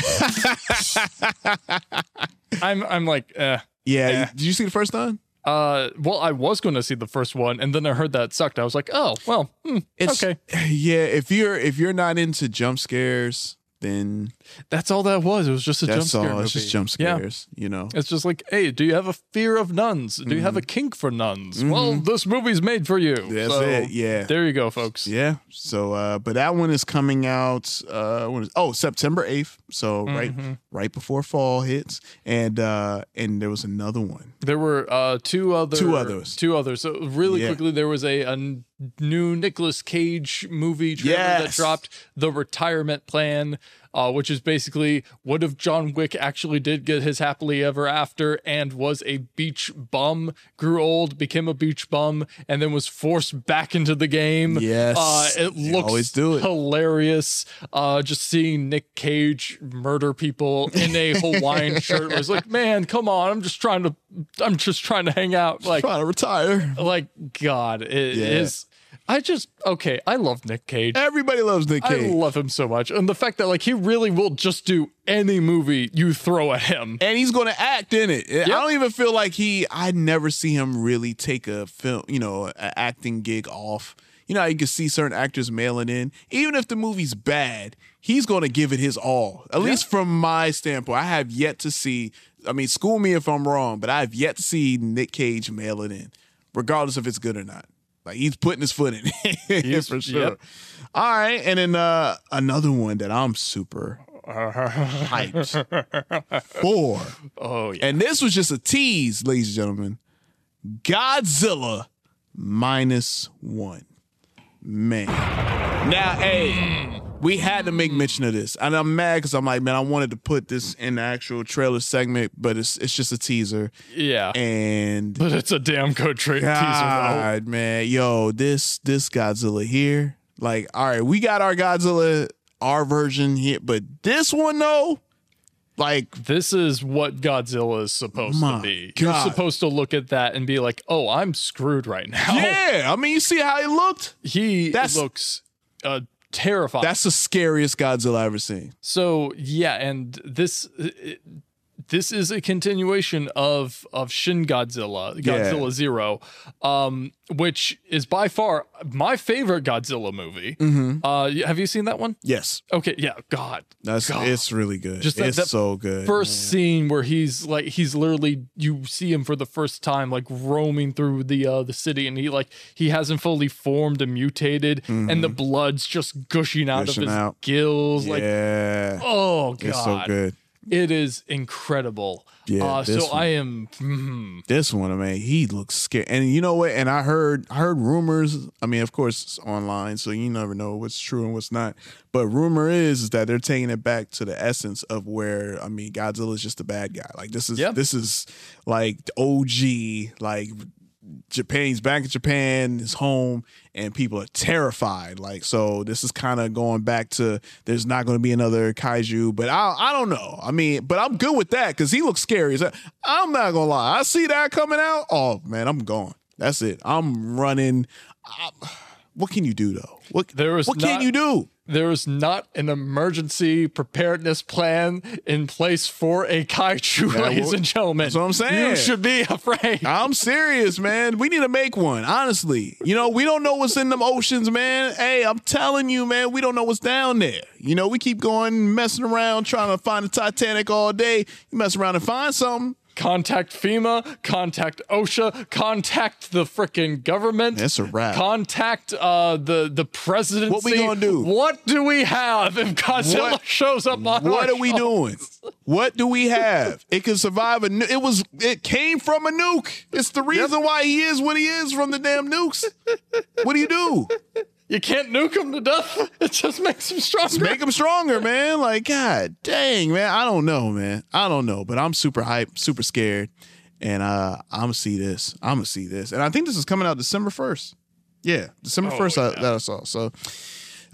I'm I'm like uh yeah. eh. Did you see the first one? Uh, well, I was going to see the first one, and then I heard that sucked. I was like, oh, well, hmm, It's, okay. Yeah. If you're if you're not into jump scares, then That's all that was. It was just a jump that's scare. all. It's just jump Yeah. scares. You know. It's just like, hey, do you have a fear of nuns? Do you have a kink for nuns? Well, Mhm. this movie's made for you. That's So, it. Yeah. There you go, folks. Yeah. So, uh, but that one is coming out. Uh, when is, oh, September eighth. So right, Mhm. right before fall hits, and uh, and there was another one. There were uh, two other Two others. Two others. So really Yeah. quickly, there was a, a new Nicolas Cage movie trailer that dropped, The Retirement Plan, uh, which is basically what if John Wick actually did get his happily ever after and was a beach bum, grew old, became a beach bum, and then was forced back into the game. Yes. uh, it looks always do it. hilarious. Uh, just seeing Nick Cage murder people in a Hawaiian shirt was like, man, come on! I'm just trying to, I'm just trying to hang out. Like, Trying to retire. like God, it is. Yeah. I just okay. I love Nick Cage. Everybody loves Nick Cage. I love him so much, and the fact that like he really will just do any movie you throw at him. and he's going to act in it. I don't even feel like he. I never see him really take a film, you know, an acting gig off. You know, how you can see certain actors mailing in, even if the movie's bad, he's going to give it his all. At least from my standpoint, I have yet to see. I mean, school me if I'm wrong, but I have yet to see Nick Cage mail it in, regardless if it's good or not. Like he's putting his foot in it for sure. yep. All right, and then uh another one that I'm super hyped for. Oh yeah. And this was just a tease, ladies and gentlemen. Godzilla minus one. Man. Now, hey, we had to make mention of this. And I'm mad because I'm like, man, I wanted to put this in the actual trailer segment, but it's it's just a teaser. Yeah, And but it's a damn good tra- teaser. God, man, yo, this this Godzilla here, like, all right, we got our Godzilla, our version here, but this one though, Like this is what Godzilla is supposed to be. You're supposed to look at that and be like, "Oh, I'm screwed right now." Yeah, I mean, you see how he looked. He That's- looks uh, terrifying. That's the scariest Godzilla I've ever seen. So yeah, and this it- this is a continuation of of Shin Godzilla, Yeah. Godzilla Zero, um, which is by far my favorite Godzilla movie. Mhm. Uh, have you seen that one? Yes, Okay, yeah. God, that's God. it's really good. Just that- it's that so good. First scene where he's like he's literally you see him for the first time like roaming through the uh the city and he like he hasn't fully formed and mutated and the blood's just gushing out Mm-hmm. Gushing of his out. gills like oh god it's so good. It is incredible Yeah, uh, so one. I am mm, This one, I mean, he looks scared. And you know what? And I heard, I heard rumors. I mean, of course, it's online, so you never know what's true and what's not. But rumor is, is that they're taking it back to the essence of where I mean, Godzilla is just a bad guy. Like this is, Yeah. this is like OG, like Japan. He's back in Japan, his home, and people are terrified. Like so, this is kind of going back to there's not going to be another kaiju. But I, I don't know. I mean, but I'm good with that because he looks scary. I'm not gonna lie. I see that coming out. Oh man, I'm gone. That's it. I'm running. I, what can you do though? What there is what not, can you do? There is not an emergency preparedness plan in place for a kaiju, Yeah, ladies well, and gentlemen. that's what I'm saying. You should be afraid. I'm serious, man. We need to make one. Honestly, you know, we don't know what's in them oceans, man. Hey, I'm telling you, man, we don't know what's down there. You know, we keep going messing around trying to find the Titanic all day. You mess around and find something. Contact FEMA, contact OSHA, contact the freaking government. That's a wrap. Contact uh, the the presidency. What we gonna do? What do we have if Godzilla What- shows up on What are we doing? What do we have? It can survive a. Nu- it was. It came from a nuke. It's the reason why he is what he is from the damn nukes. What do you do? You can't nuke them to death. It just makes them stronger. Just make them stronger, man. Like, God dang, man. I don't know, man. I don't know, but I'm super hyped, super scared. And uh I'm gonna see this. I'm gonna see this. And I think this is coming out December 1st. Yeah, December Oh, 1st I, that I saw. So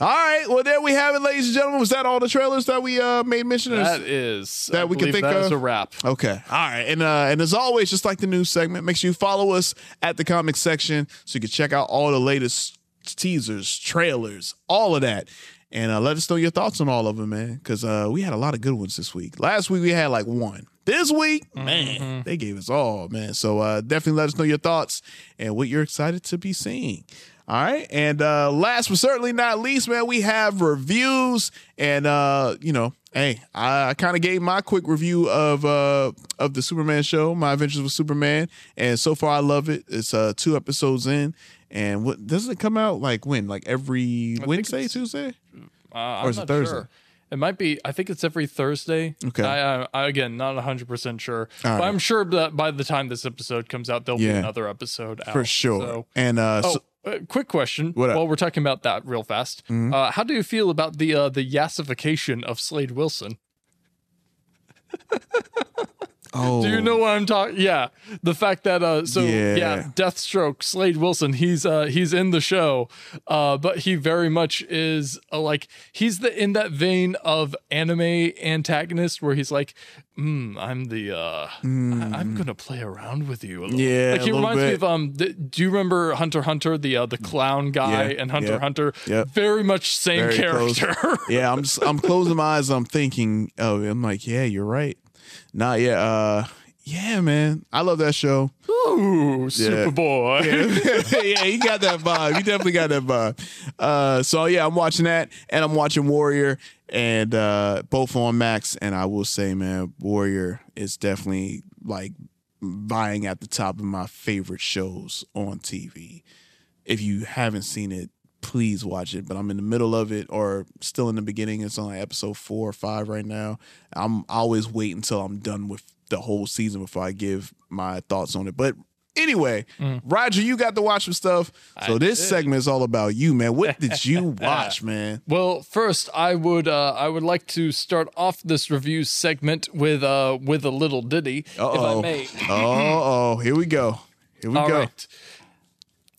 all right, well there we have it, ladies and gentlemen. Was that all the trailers that we uh made mention of? That is That I we can believe think that is of? a wrap. Okay. All right. And uh and as always, just like the news segment, make sure you follow us at the comic section so you can check out all the latest teasers, trailers, all of that. And uh, let us know your thoughts on all of them, man. Because uh, we had a lot of good ones this week. Last week we had like one. This week, man, they gave us all, man. So uh, definitely let us know your thoughts and what you're excited to be seeing. All right. And uh, last but certainly not least, man, we have reviews. And uh, you know, hey, I, I kind of gave my quick review of uh of the Superman show, My Adventures with Superman. And so far I love it. It's uh two episodes in. And what doesn't it come out like when? Like every Wednesday, Tuesday? Uh, Or is it Thursday? Sure. It might be. I think it's every Thursday. Okay. I, I, I again not 100 percent sure, All but right. I'm sure that by the time this episode comes out, there'll be another episode out For sure. So- And uh oh, so- uh, quick question. What up? While we're talking about that real fast, Mhm. uh, how do you feel about the uh, the yassification of Slade Wilson? Oh, Do you know what I'm talking? Yeah, the fact that uh, so Yeah. yeah. Deathstroke, Slade Wilson, he's uh he's in the show, uh, but he very much is uh, like he's the in that vein of anime antagonist where he's like, mm, I'm the uh, I, am gonna play around with you. A little. Hmm. Yeah, like he reminds me of um. The, do you remember Hunter Hunter, the uh, the clown guy Yeah, and Hunter yep, Hunter? yep. Very much same Very character. yeah, I'm I'm closing my eyes. I'm thinking. Oh, I'm like, yeah, you're right. Nah, yeah, uh, yeah, man, I love that show. Ooh. Superboy. Yeah. yeah, he got that vibe. He definitely got that vibe. Uh, so yeah, I'm watching that, and I'm watching Warrior, and uh, both on Max. And I will say, man, Warrior is definitely like vying at the top of my favorite shows on TV. If you haven't seen it, please watch it. But I'm in the middle of it, or still in the beginning. It's on like episode four or five right now. I'm I always wait until I'm done with the whole season before I give my thoughts on it. But anyway, Roger, you got to watch some stuff. So I this did. segment is all about you, man. What did you watch, man? Well, first I would uh, I would like to start off this review segment with uh with a little ditty, if I Uh-oh. may. Oh, oh, here we go. Here we All go. right.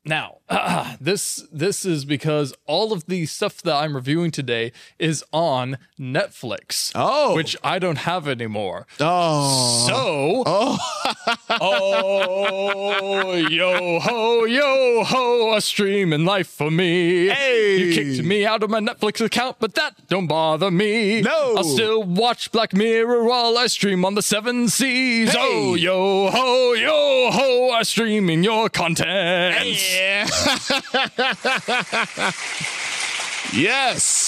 Now, Ah, this this is because all of the stuff that I'm reviewing today is on Netflix. Oh, which I don't have anymore. Oh, so oh, yo ho yo ho, a streaming life for me. Hey, you kicked me out of my Netflix account, but that don't bother me. No, I'll still watch Black Mirror while I stream on the seven seas. Hey. Oh yo ho yo ho, I stream in your content. Yeah. yes.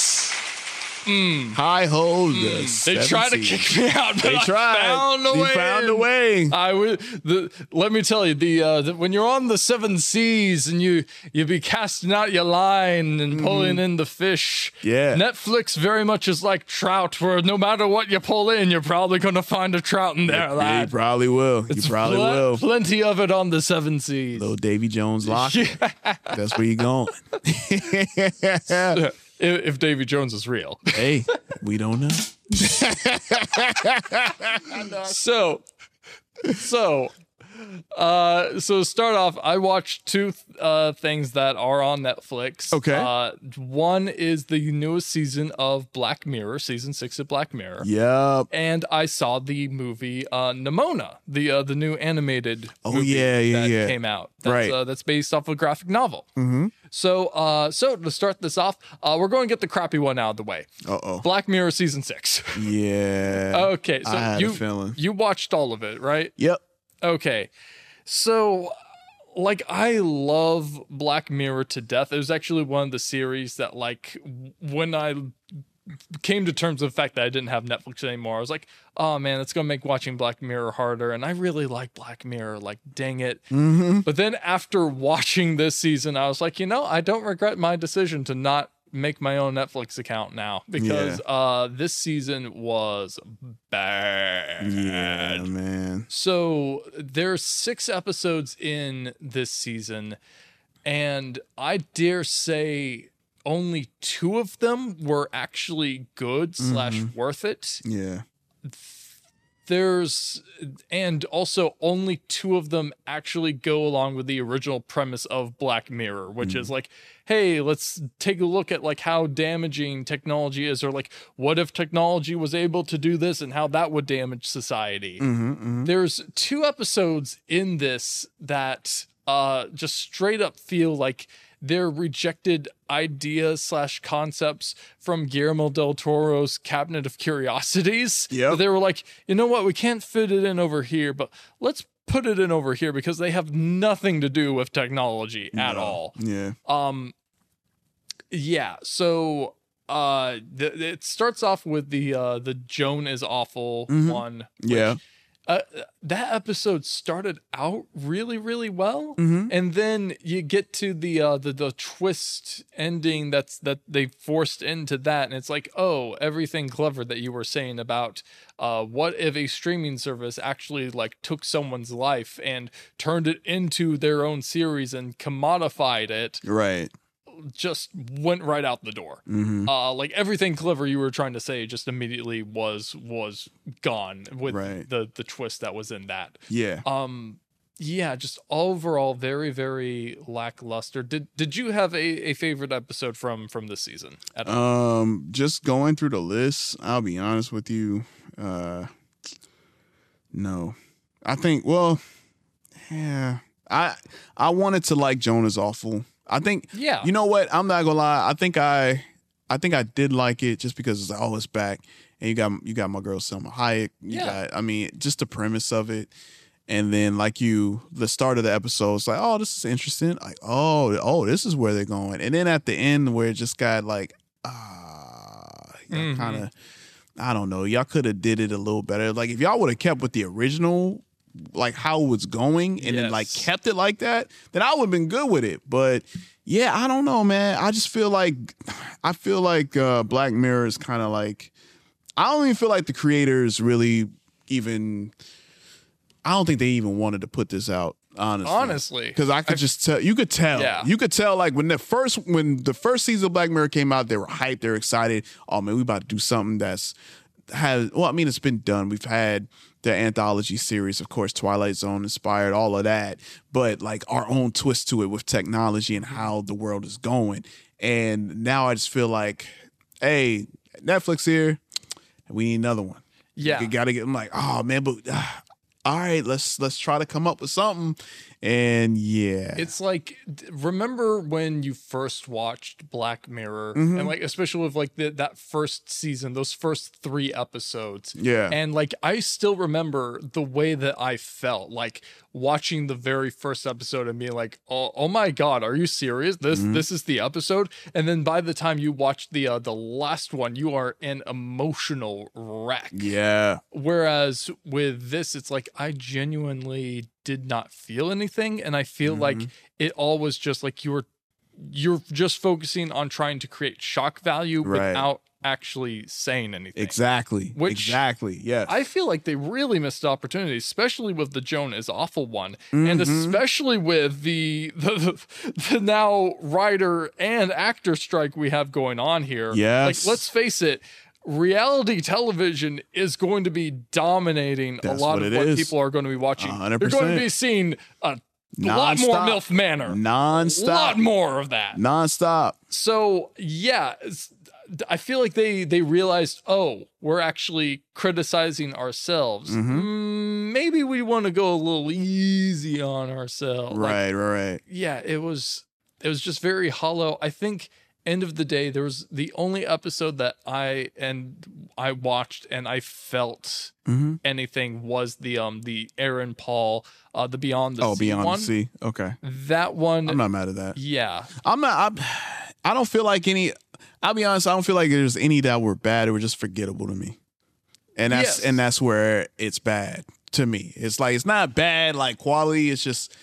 Hi ho. the Mm. They tried to kick me out, but They I tried. found a You way. found a way. I would. The, let me tell you, the, uh, the when you're on the seven seas and you you be casting out your line and pulling in the fish. Yeah. Netflix very much is like trout, where no matter what you pull in, you're probably going to find a trout in there. Yeah, you probably will. You probably pl- will. Plenty of it on the seven seas. Little Davy Jones lock. That's where you're going. if Davy Jones is real. hey, we don't know. so so uh so to start off i watched two uh things that are on netflix Okay. uh one is the newest season of black mirror season six of black mirror Yep. and i saw the movie uh nimona the uh the new animated Oh, movie yeah, yeah, that yeah. came out that's, Right. uh, that's based off a graphic novel Mm-hmm. So uh so to start this off uh we're going to get the crappy one out of the way Uh oh. black mirror season six Yeah. Okay, so you you watched all of it, right? Yep. Okay. So like I love Black Mirror to death. It was actually one of the series that like when I came to terms with the fact that I didn't have Netflix anymore, I was like, oh man, it's gonna make watching Black Mirror harder. And I really like Black Mirror, like dang it. Mm-hmm. But then after watching this season, I was like, you know, I don't regret my decision to not make my own Netflix account now because uh this season was bad. Yeah, man. So there's six episodes in this season, and I dare say only two of them were actually good slash Mhm. worth it. Yeah. There's and also only two of them actually go along with the original premise of Black Mirror, which is like, hey, let's take a look at like how damaging technology is, or like what if technology was able to do this and how that would damage society. Mm-hmm, There's two episodes in this that uh just straight up feel like they're rejected ideas slash concepts from Guillermo del Toro's Cabinet of Curiosities. Yeah, They were like, you know what, we can't fit it in over here, but let's put it in over here because they have nothing to do with technology at No. all. Yeah. Um yeah, so uh th- it starts off with the uh the Joan is awful Mhm. one. Yeah. Uh, that episode started out really, really well, Mhm. and then you get to the uh, the the twist ending that's that they forced into that, and it's like, oh, everything clever that you were saying about uh, what if a streaming service actually like took someone's life and turned it into their own series and commodified it, Right. Just went right out the door. Mhm. Uh, like everything clever you were trying to say just immediately was was gone with Right. the the twist that was in that. Yeah. Um yeah, just overall very very lackluster. Did did you have a, a favorite episode from from this season? At all? Um, just going through the list, I'll be honest with you. Uh, no, I think. Well, yeah, I I wanted to like Jonah's awful. I think. Yeah. You know what? I'm not gonna lie. I think I I think I did like it just because it's like, oh, it's back, and you got you got my girl Salma Hayek. You Yeah. got. I mean, just the premise of it. And then, like you, the start of the episode, it's like, oh, this is interesting. Like, oh, oh, this is where they're going. And then at the end, where it just got like, ah, Mhm. kind of, I don't know. Y'all could have did it a little better. Like, if y'all would have kept with the original, like how it was going, and then like kept it like that, then I would have been good with it. But yeah, I don't know, man. I just feel like, I feel like uh, Black Mirror is kind of like, I don't even feel like the creators really even. I don't think they even wanted to put this out. Honestly, Honestly. because I could just tell. You could tell. Yeah. You could tell. Like when the first when the first season of Black Mirror came out, they were hyped. They were excited. Oh man, we about to do something that's has well, I mean, it's been done. We've had the anthology series, of course, Twilight Zone inspired, all of that, but like our own twist to it with technology and how the world is going. And now I just feel like, hey, Netflix here, we need another one. Yeah. you got to get. I'm like, oh man, but uh, all right, let's let's try to come up with something. And yeah, It's like remember when you first watched Black Mirror Mhm. and like especially with like the, that first season, those first 3 episodes. Yeah. And like I still remember the way that I felt like watching the very first episode and being like, "Oh, oh my god, are you serious? This Mhm. this is the episode?" And then by the time you watch the uh, the last one, you are an emotional wreck. yeah, Whereas with this, it's like I genuinely did not feel anything, and I feel like Mm-hmm. it all was just like you were you're just focusing on trying to create shock value Right. without actually saying anything. exactly, Which- exactly, yes. I feel like they really missed opportunities, especially with the Joan is awful one, and Mhm. especially with the, the the now writer and actor strike we have going on here. Yes. like let's face it. Reality television is going to be dominating That's a lot what of what is. people are going to be watching. A hundred You're going to be seeing a lot more Nonstop. MILF Manor, Nonstop. a lot more of that. nonstop. So yeah, I feel like they they realized, oh, we're actually criticizing ourselves. Mhm. Mm, maybe we want to go a little easy on ourselves. Like, Right, right, right. yeah, it was it was just very hollow. I think end of the day there was the only episode that I and I watched and I felt Mhm. anything was the um the Aaron Paul uh the Beyond the Oh, Sea Beyond one. the Sea. Okay, That one I'm not mad at that. yeah. I'm not. I'm, I don't feel like any. I'll be honest. I don't feel like there's any that were bad. They were just forgettable to me, and that's Yes. and that's where it's bad to me. It's like it's not bad like quality. It's just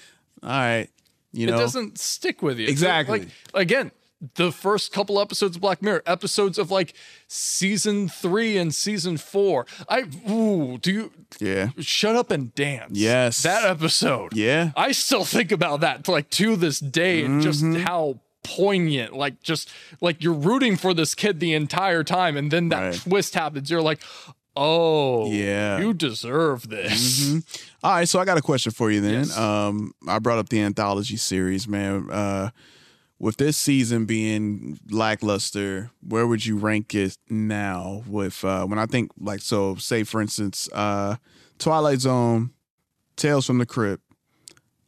all right. You know, it doesn't stick with you. Exactly. Like again, the first couple episodes of Black Mirror, episodes of like season three and season four. I ooh, do you Yeah. shut up and dance? Yes. That episode. Yeah. I still think about that like to this day and just Mm-hmm. how poignant like just like you're rooting for this kid the entire time and then that Right. twist happens you're like oh Yeah. you deserve this Mhm. All right, so I got a question for you then. Um, I brought up the anthology series, man. Uh, with this season being lackluster, where would you rank it now? With uh, when I think like so, say for instance, uh, Twilight Zone, Tales from the Crypt,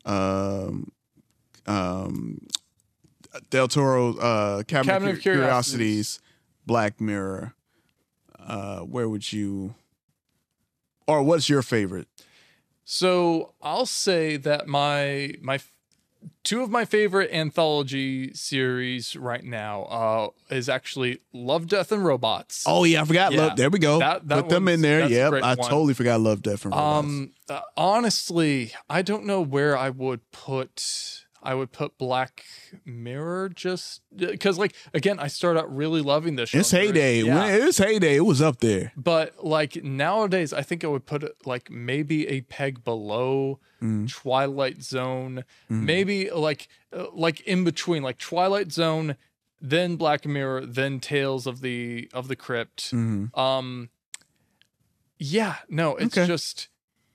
um, um, Del Toro, uh, Cabinet, Cabinet of Curiosities, Curiosities. Black Mirror. Uh, where would you, or what's your favorite? So I'll say that my my two of my favorite anthology series right now uh is actually Love, Death, and Robots. Oh yeah, I forgot. Yeah. Love, there we go. That- that Put them in there. Yep, I one. totally forgot. Love, Death, and Robots. Um, uh, honestly, I don't know where I would put. I would put Black Mirror just because, like, again, I started out really loving this. Show. It's heyday. Yeah. When it's heyday, it was up there. But like nowadays, I think I would put it like maybe a peg below Mm. Twilight Zone, Mm. maybe like uh, like in between, like Twilight Zone, then Black Mirror, then Tales of the of the Crypt. Mhm. Um, yeah, no, it's Okay. just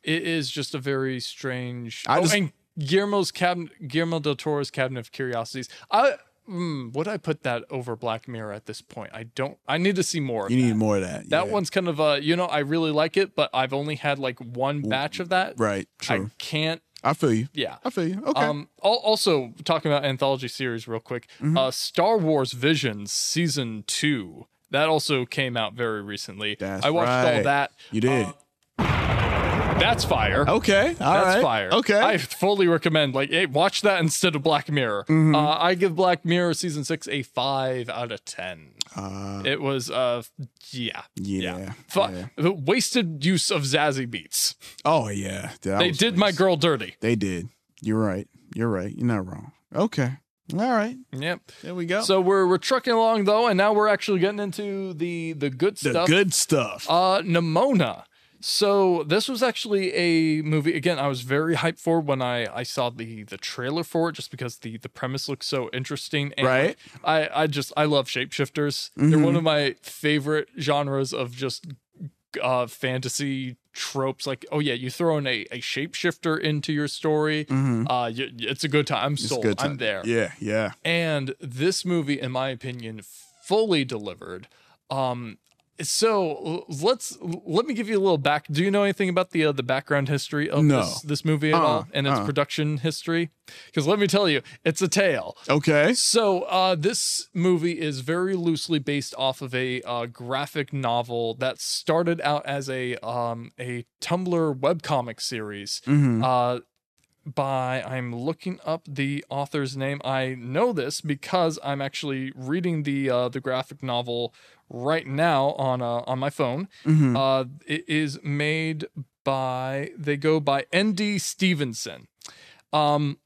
it is just a very strange. I oh, just- and Guillermo's cabinet, Guillermo del Toro's Cabinet of Curiosities. I mm, would I put that over Black Mirror at this point? I don't. I need to see more. of You that. need more of that. That yeah. one's kind of a you know, I really like it, but I've only had like one batch of that. right. True. I can't I, feel you. yeah. I feel you. Okay. Um also talking about anthology series real quick. Mm-hmm. Uh Star Wars Visions season 2. That also came out very recently. That's I watched all that. you did. That's fire. okay. All That's right. fire. Okay. I fully recommend like hey, watch that instead of Black Mirror. Mm-hmm. Uh, I give Black Mirror season 6 a 5 out of 10. Uh, It was uh yeah. yeah. Fu- yeah. Wasted use of Zazie Beetz. Oh yeah. That they did my girl dirty. They did. You're right. You're right. You're not wrong. Okay. All right. Yep. There we go. So we're we're trucking along though, and now we're actually getting into the the good stuff. the good stuff. Uh, Nimona. So this was actually a movie. Again, I was very hyped for when I I saw the the trailer for it, just because the the premise looks so interesting. And Right. I I just I love shapeshifters. They're Mhm. one of my favorite genres of just uh fantasy tropes like oh yeah you throw in a, a shapeshifter into your story Mhm. uh y- it's a good time i'm sold good i'm there Yeah, yeah. and this movie in my opinion fully delivered um so let's let me give you a little back do you know anything about the uh, the background history of No. this this movie at Uh-uh, all and its uh-uh. production history because let me tell you it's a tale Okay. so uh, this movie is very loosely based off of a uh, graphic novel that started out as a um, a Tumblr webcomic series Mhm. uh, by I'm looking up the author's name. I know this because I'm actually reading the uh, the graphic novel right now on uh, on my phone. Mhm. Uh, it is made by they go by N.D. Stevenson. Um,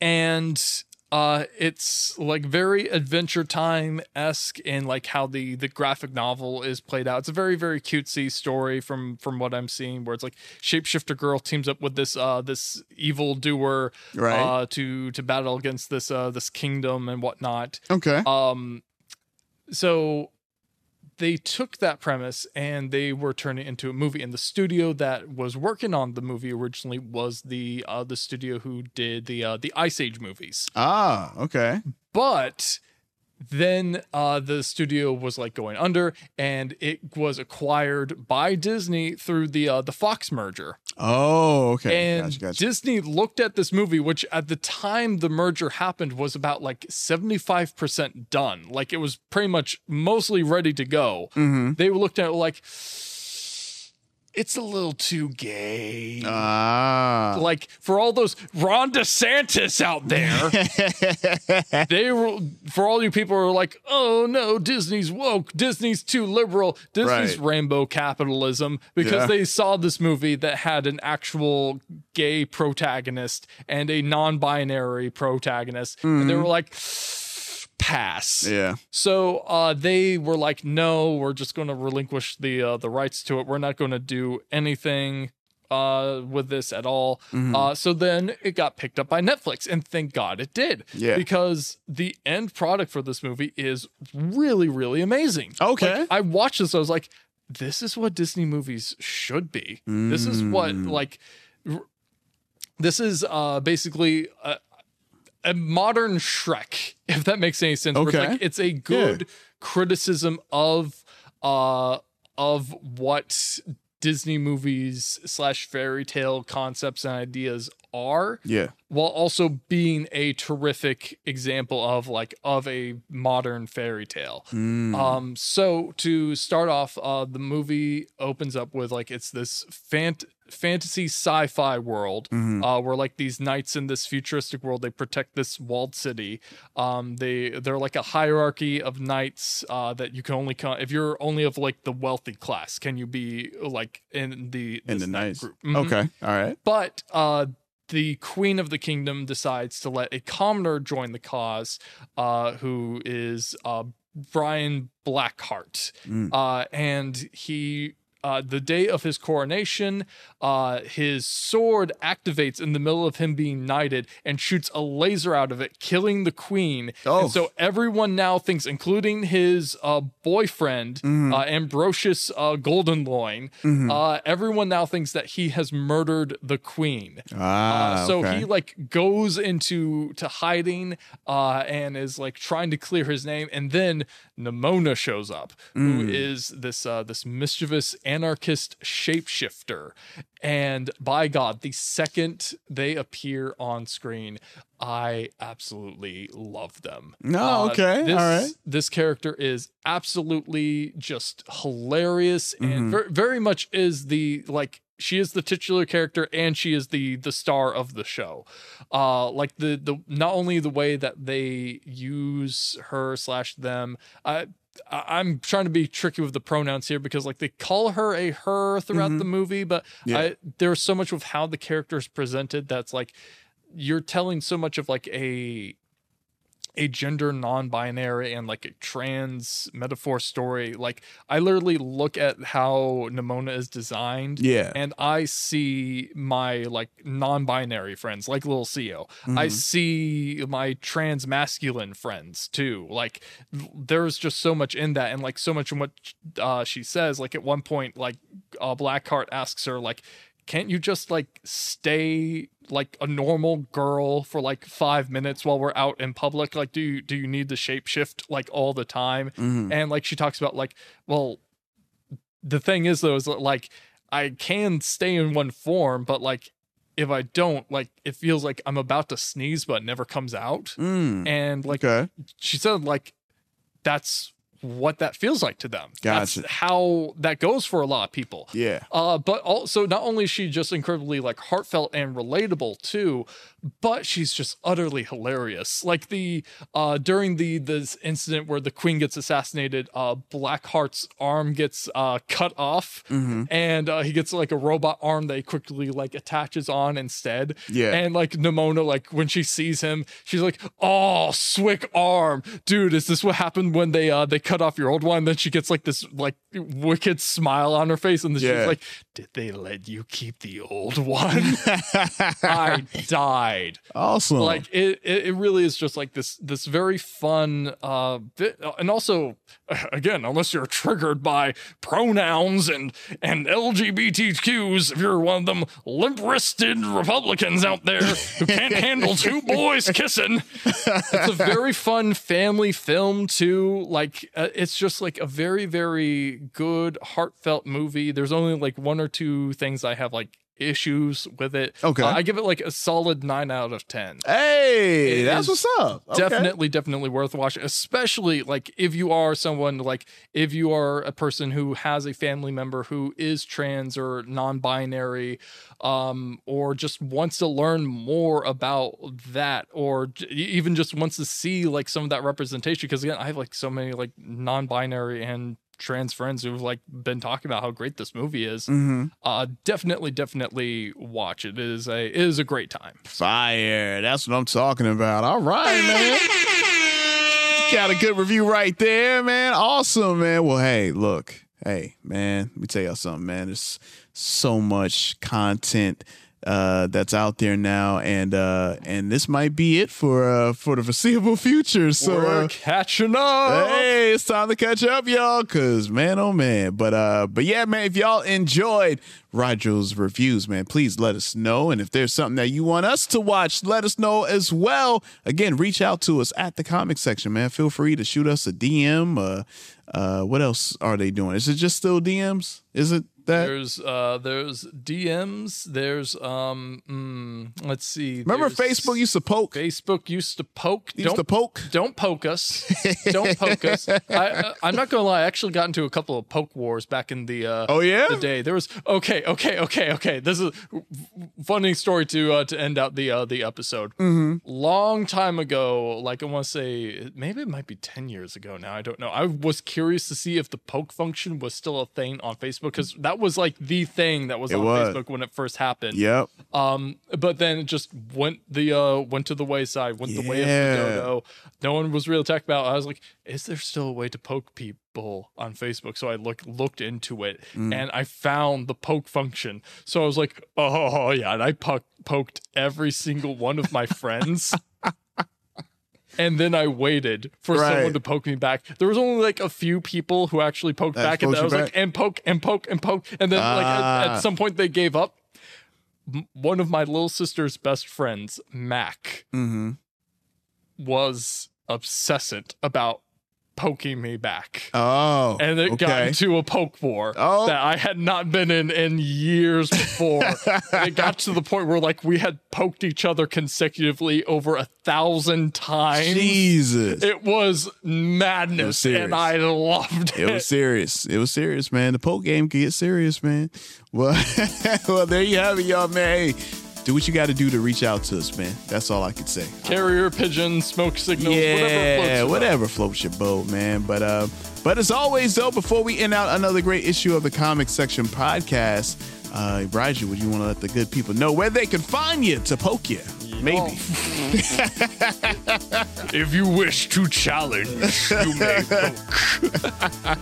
and uh it's like very adventure time esque in like how the the graphic novel is played out it's a very very cutesy story from from what i'm seeing where it's like shapeshifter girl teams up with this uh this evil doer Right. uh to to battle against this uh this kingdom and whatnot Okay. um so they took that premise and they were turning it into a movie and the studio that was working on the movie originally was the uh the studio who did the uh the ice age movies Ah, okay. but then uh the studio was like going under and it was acquired by disney through the uh the fox merger Oh, okay. and Gotcha, gotcha. Disney looked at this movie, which at the time the merger happened was about like 75% done. Like it was pretty much mostly ready to go. Mhm. They looked at it like, it's a little too gay. Ah. like for all those Ron DeSantis out there, they were for all you people who are like, oh no, Disney's woke, Disney's too liberal, Disney's Right. rainbow capitalism because Yeah. they saw this movie that had an actual gay protagonist and a non-binary protagonist, and they Mhm. were like. Pass. Yeah. So uh, they were like, "No, we're just going to relinquish the uh, the rights to it. We're not going to do anything uh, with this at all." Mhm. Uh, so then it got picked up by Netflix, and thank God it did. Yeah. Because the end product for this movie is really, really amazing. Okay. Like, I watched this. I was like, "This is what Disney movies should be. This is what Mm. like." r- This is uh, basically a, a modern Shrek, if that makes any sense. where it's Okay. like it's a good criticism of uh of what Disney movies slash fairy tale concepts and ideas are. Yeah. While also being a terrific example of like of a modern fairy tale. Mm. Um, so to start off, uh, the movie opens up with like it's this fant- fantasy sci-fi world Mhm. uh, where like these knights in this futuristic world they protect this walled city. Um, they they're like a hierarchy of knights uh, that you can only come if you're only of like the wealthy class. Can you be like in the In the knight nice. group? Mhm. Okay. All right. But uh, the queen of the kingdom decides to let a commoner join the cause, uh, who is uh, Brian Blackheart. Mm. Uh, and he. Uh, the day of his coronation, uh, his sword activates in the middle of him being knighted and shoots a laser out of it, killing the queen. Oh. And so everyone now thinks, including his uh, boyfriend, Mhm. uh, Ambrosius uh, Goldenloin, Mhm. uh, everyone now thinks that he has murdered the queen. Ah, Uh, so okay. he like goes into to hiding uh, and is like trying to clear his name, and then Nimona shows up, who Mm. is this uh, this mischievous anarchist shapeshifter. And by God, the second they appear on screen, I absolutely love them. No, Uh, okay, this, all right. This character is absolutely just hilarious and Mhm. ver- very much is the like she is the titular character and she is the the star of the show uh like the the not only the way that they use her slash them i I'm trying to be tricky with the pronouns here because like they call her a her throughout Mhm. the movie, but Yeah. I, there's so much with how the character is presented that's like you're telling so much of like a a gender non-binary and like a trans metaphor story like i literally look at how nimona is designed Yeah. and i see my like non-binary friends like little CO. i Mhm. see my trans masculine friends too like there's just so much in that and like so much in what uh, she says like at one point like uh, blackheart asks her like can't you just like stay like a normal girl for like five minutes while we're out in public like do you do you need to shapeshift like all the time Mhm. and like she talks about like well the thing is though is that, like i can stay in one form but like if i don't like it feels like i'm about to sneeze but never comes out Mm. and like Okay. she said like that's what that feels like to them Gotcha. that's how that goes for a lot of people Yeah. uh, but also not only is she just incredibly like heartfelt and relatable too, but she's just utterly hilarious. Like the uh during the this incident where the queen gets assassinated, uh Blackheart's arm gets uh cut off Mhm. and uh, he gets like a robot arm that he quickly like attaches on instead. Yeah. And like Nimona, like when she sees him, she's like, "Oh, swick arm, dude! Is this what happened when they uh they cut off your old one?" Then she gets like this like wicked smile on her face, and then Yeah. she's like, "Did they let you keep the old one?" I died. Awesome. Like it, it, it really is just like this, this very fun, uh, bit, and also, again, unless you're triggered by pronouns and and LGBTQs, if you're one of them limp-wristed Republicans out there who can't handle two boys kissing, it's a very fun family film too. Like uh, Uh, it's just like a very, very good, heartfelt movie. There's only like one or two things I have like issues with it. Okay. Uh, I give it like a solid nine out of ten. Hey, It that's what's up. Okay. Definitely, definitely worth watching, especially like if you are someone like if you are a person who has a family member who is trans or non-binary, um, or just wants to learn more about that, or j- even just wants to see like some of that representation. Because again, I have like so many like non-binary and trans friends who've like been talking about how great this movie is. Mhm. Uh, definitely, definitely watch it. It is a it is a great time. Fire. That's what I'm talking about. All right, man. Got a good review right there, man. Awesome, man. Well, hey, look. Hey, man, let me tell y'all something, man. There's so much content uh that's out there now and uh and this might be it for uh for the foreseeable future. So We're uh, catching up. Hey, it's time to catch up, y'all, cause man, oh man. But uh, but yeah, man, if y'all enjoyed Roger's reviews, man, please let us know. And if there's something that you want us to watch, let us know as well. Again, reach out to us at the comic section, man. Feel free to shoot us a DM. Uh, uh, what else are they doing? Is it just still DMs? Is it that? There's uh there's DMs. There's um mm, let's see. Remember Facebook used to poke? Facebook used to poke. Used don't, to poke? Don't poke us. don't poke us. I, I'm not gonna lie. I actually got into a couple of poke wars back in the uh, Oh, yeah? the day. There was okay, okay, okay, okay. This is a funny story to uh, to end out the uh, the episode. Mhm. Long time ago, like I want to say, maybe it might be ten years ago now. I don't know. I was curious to see if the poke function was still a thing on Facebook because that was like the thing that was It on was. Facebook when it first happened. Yep. Um, but then it just went the uh went to the wayside, went the way of the dodo. No one was really talking about. it. I was like, is there still a way to poke people on Facebook? So I look looked into it Mm. and I found the poke function. So I was like, oh yeah, and I po- poked every single one of my friends. And then I waited for Right. someone to poke me back. There was only like a few people who actually poked That back, and I was like, and poke and poke and poke, and then like at, Ah. at some point they gave up m- one of my little sister's best friends, Mac, Mm-hmm. was obsessant about poking me back. Oh, and it got into a poke war Oh. that I had not been in in years before. It got to the point where like we had poked each other consecutively over a thousand times. Jesus. It was madness, serious. and I loved it. It was serious. It was serious, man. The poke game can get serious, man. Well, well, there you have it, y'all, man. Hey, do what you got to do to reach out to us, man. That's all I can say. Carrier pigeon, smoke signals, yeah, whatever floats your boat. whatever floats your boat, man. But uh, but as always, though, before we end out another great issue of the Comic Section podcast, uh, Bridget, would you want to let the good people know where they can find you to poke you? Maybe. if you wish to challenge, you may poke.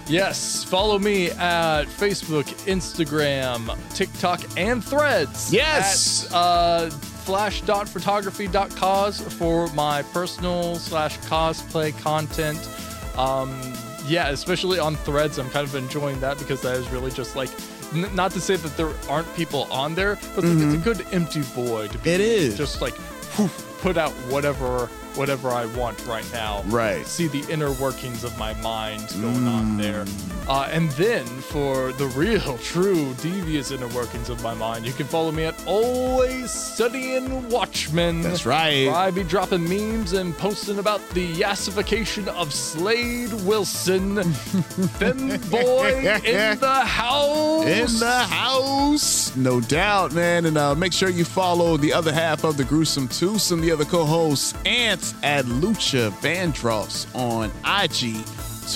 yes, follow me at Facebook, Instagram, TikTok, and Threads. Yes. At, uh, flash.photography.cause for my personal slash cosplay content. Um, yeah, especially on Threads, I'm kind of enjoying that because that is really just like. N- not to say that there aren't people on there, but it's, like, it's a good empty void. To be Mm-hmm. It is. just like whew, put out whatever whatever I want right now. Right. See the inner workings of my mind going on there. Mm. Uh, and then for the real, true, devious inner workings of my mind, you can follow me at Always Studying Watchmen. That's right. Where I be dropping memes and posting about the yassification of Slade Wilson. Fem boy in the house. in the house. No doubt, man. And uh, make sure you follow the other half of the gruesome twosome, the other co-hosts, Ants at Lucha Vandross on IG,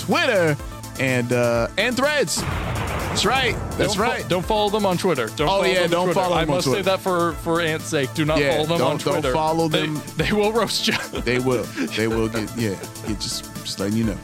Twitter, and uh, and Threads. That's right. That's Don't fo- right. don't follow them on Twitter. Don't Oh, follow yeah, them don't Twitter. follow I them on must say that for for Ant's sake. Do not Yeah, follow them on don't follow They- them. They, will roast you. They will. They will get. Yeah. yeah just just letting you know.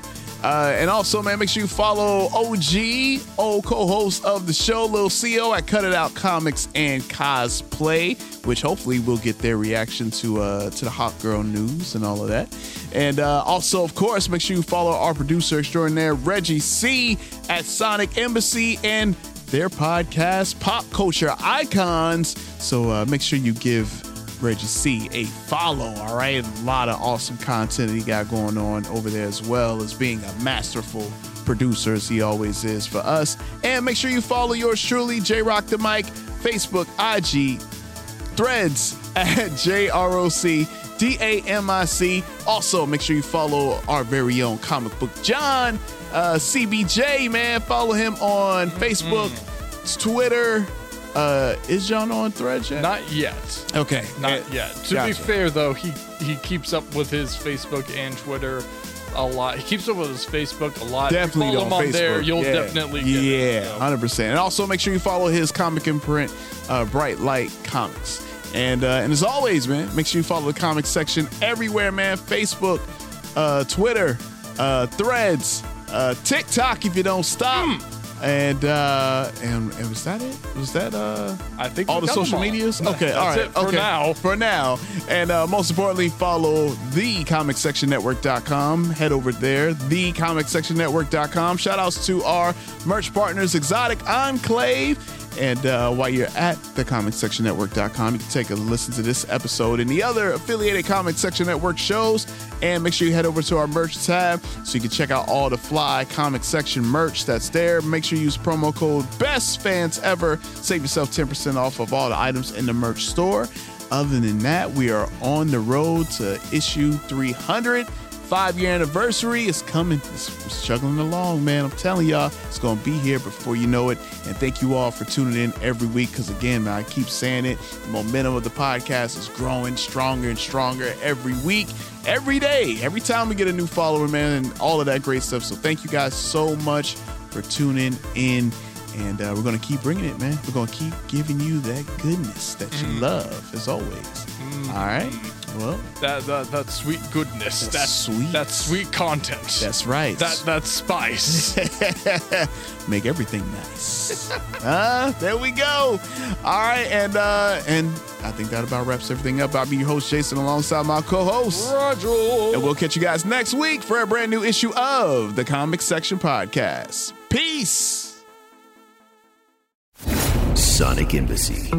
Uh, and also, man, make sure you follow OG, old co-host of the show, Lil CO at Cut It Out Comics and Cosplay, which hopefully we'll get their reaction to uh, to the Hawkgirl news and all of that. And uh, also, of course, make sure you follow our producer extraordinaire Reggie C at Sonic Embassy and their podcast Pop Culture Icons. So uh, make sure you give Reggie C a follow. All right, a lot of awesome content that he got going on over there as well as being a masterful producer as he always is for us. And make sure you follow yours truly, J Rock the Mic, Facebook, IG, Threads at JROC. D A M I C. Also, make sure you follow our very own comic book John, uh, CBJ, man. Follow him on Facebook, Twitter. Uh, is John on Threads yet? Not yet. Okay. Not Eh, yet. To gotcha. be fair, though, he he keeps up with his Facebook and Twitter a lot. He keeps up with his Facebook a lot. If you Definitely follow on him on Facebook. there. You'll yeah. definitely get yeah, hundred percent. And also make sure you follow his comic imprint, uh, Bright Light Comics. And uh, and as always, man, make sure you follow the comic section everywhere, man. Facebook, uh, Twitter, uh, Threads, uh, TikTok. If you don't stop. Hmm. And uh and, and was that it? Was that uh I think all the social all. medias? Okay, all right. for okay. now. For now. And uh, most importantly, follow the comicsectionnetwork.com. Head over there, the comicsectionnetwork.com. Shout outs to our merch partners, Exotic Enclave. And uh, while you're at the comicsectionnetwork.com, you can take a listen to this episode and the other affiliated Comic Section Network shows. And make sure you head over to our merch tab so you can check out all the fly comic section merch that's there. Make sure you use promo code BEST FANS EVER. Save yourself 10% off of all the items in the merch store. Other than that, we are on the road to issue 300. Five year anniversary is coming. It's it's chugging along, man. I'm telling y'all, it's going to be here before you know it. And thank you all for tuning in every week because, again, man, I keep saying it. The momentum of the podcast is growing stronger and stronger every week, every day, every time we get a new follower, man, and all of that great stuff. So thank you guys so much for tuning in. And uh, we're going to keep bringing it, man. We're going to keep giving you that goodness that you love, as always. All right. Well, That, that that sweet goodness. That's that sweet. That sweet content. that's right. that that spice. Make everything nice. uh, there we go. All right, and uh, and I think that about wraps everything up. I'll be your host, Jason, alongside my co-host. Roger. And we'll catch you guys next week for a brand new issue of the Comic Section Podcast. Peace. Sonic Embassy.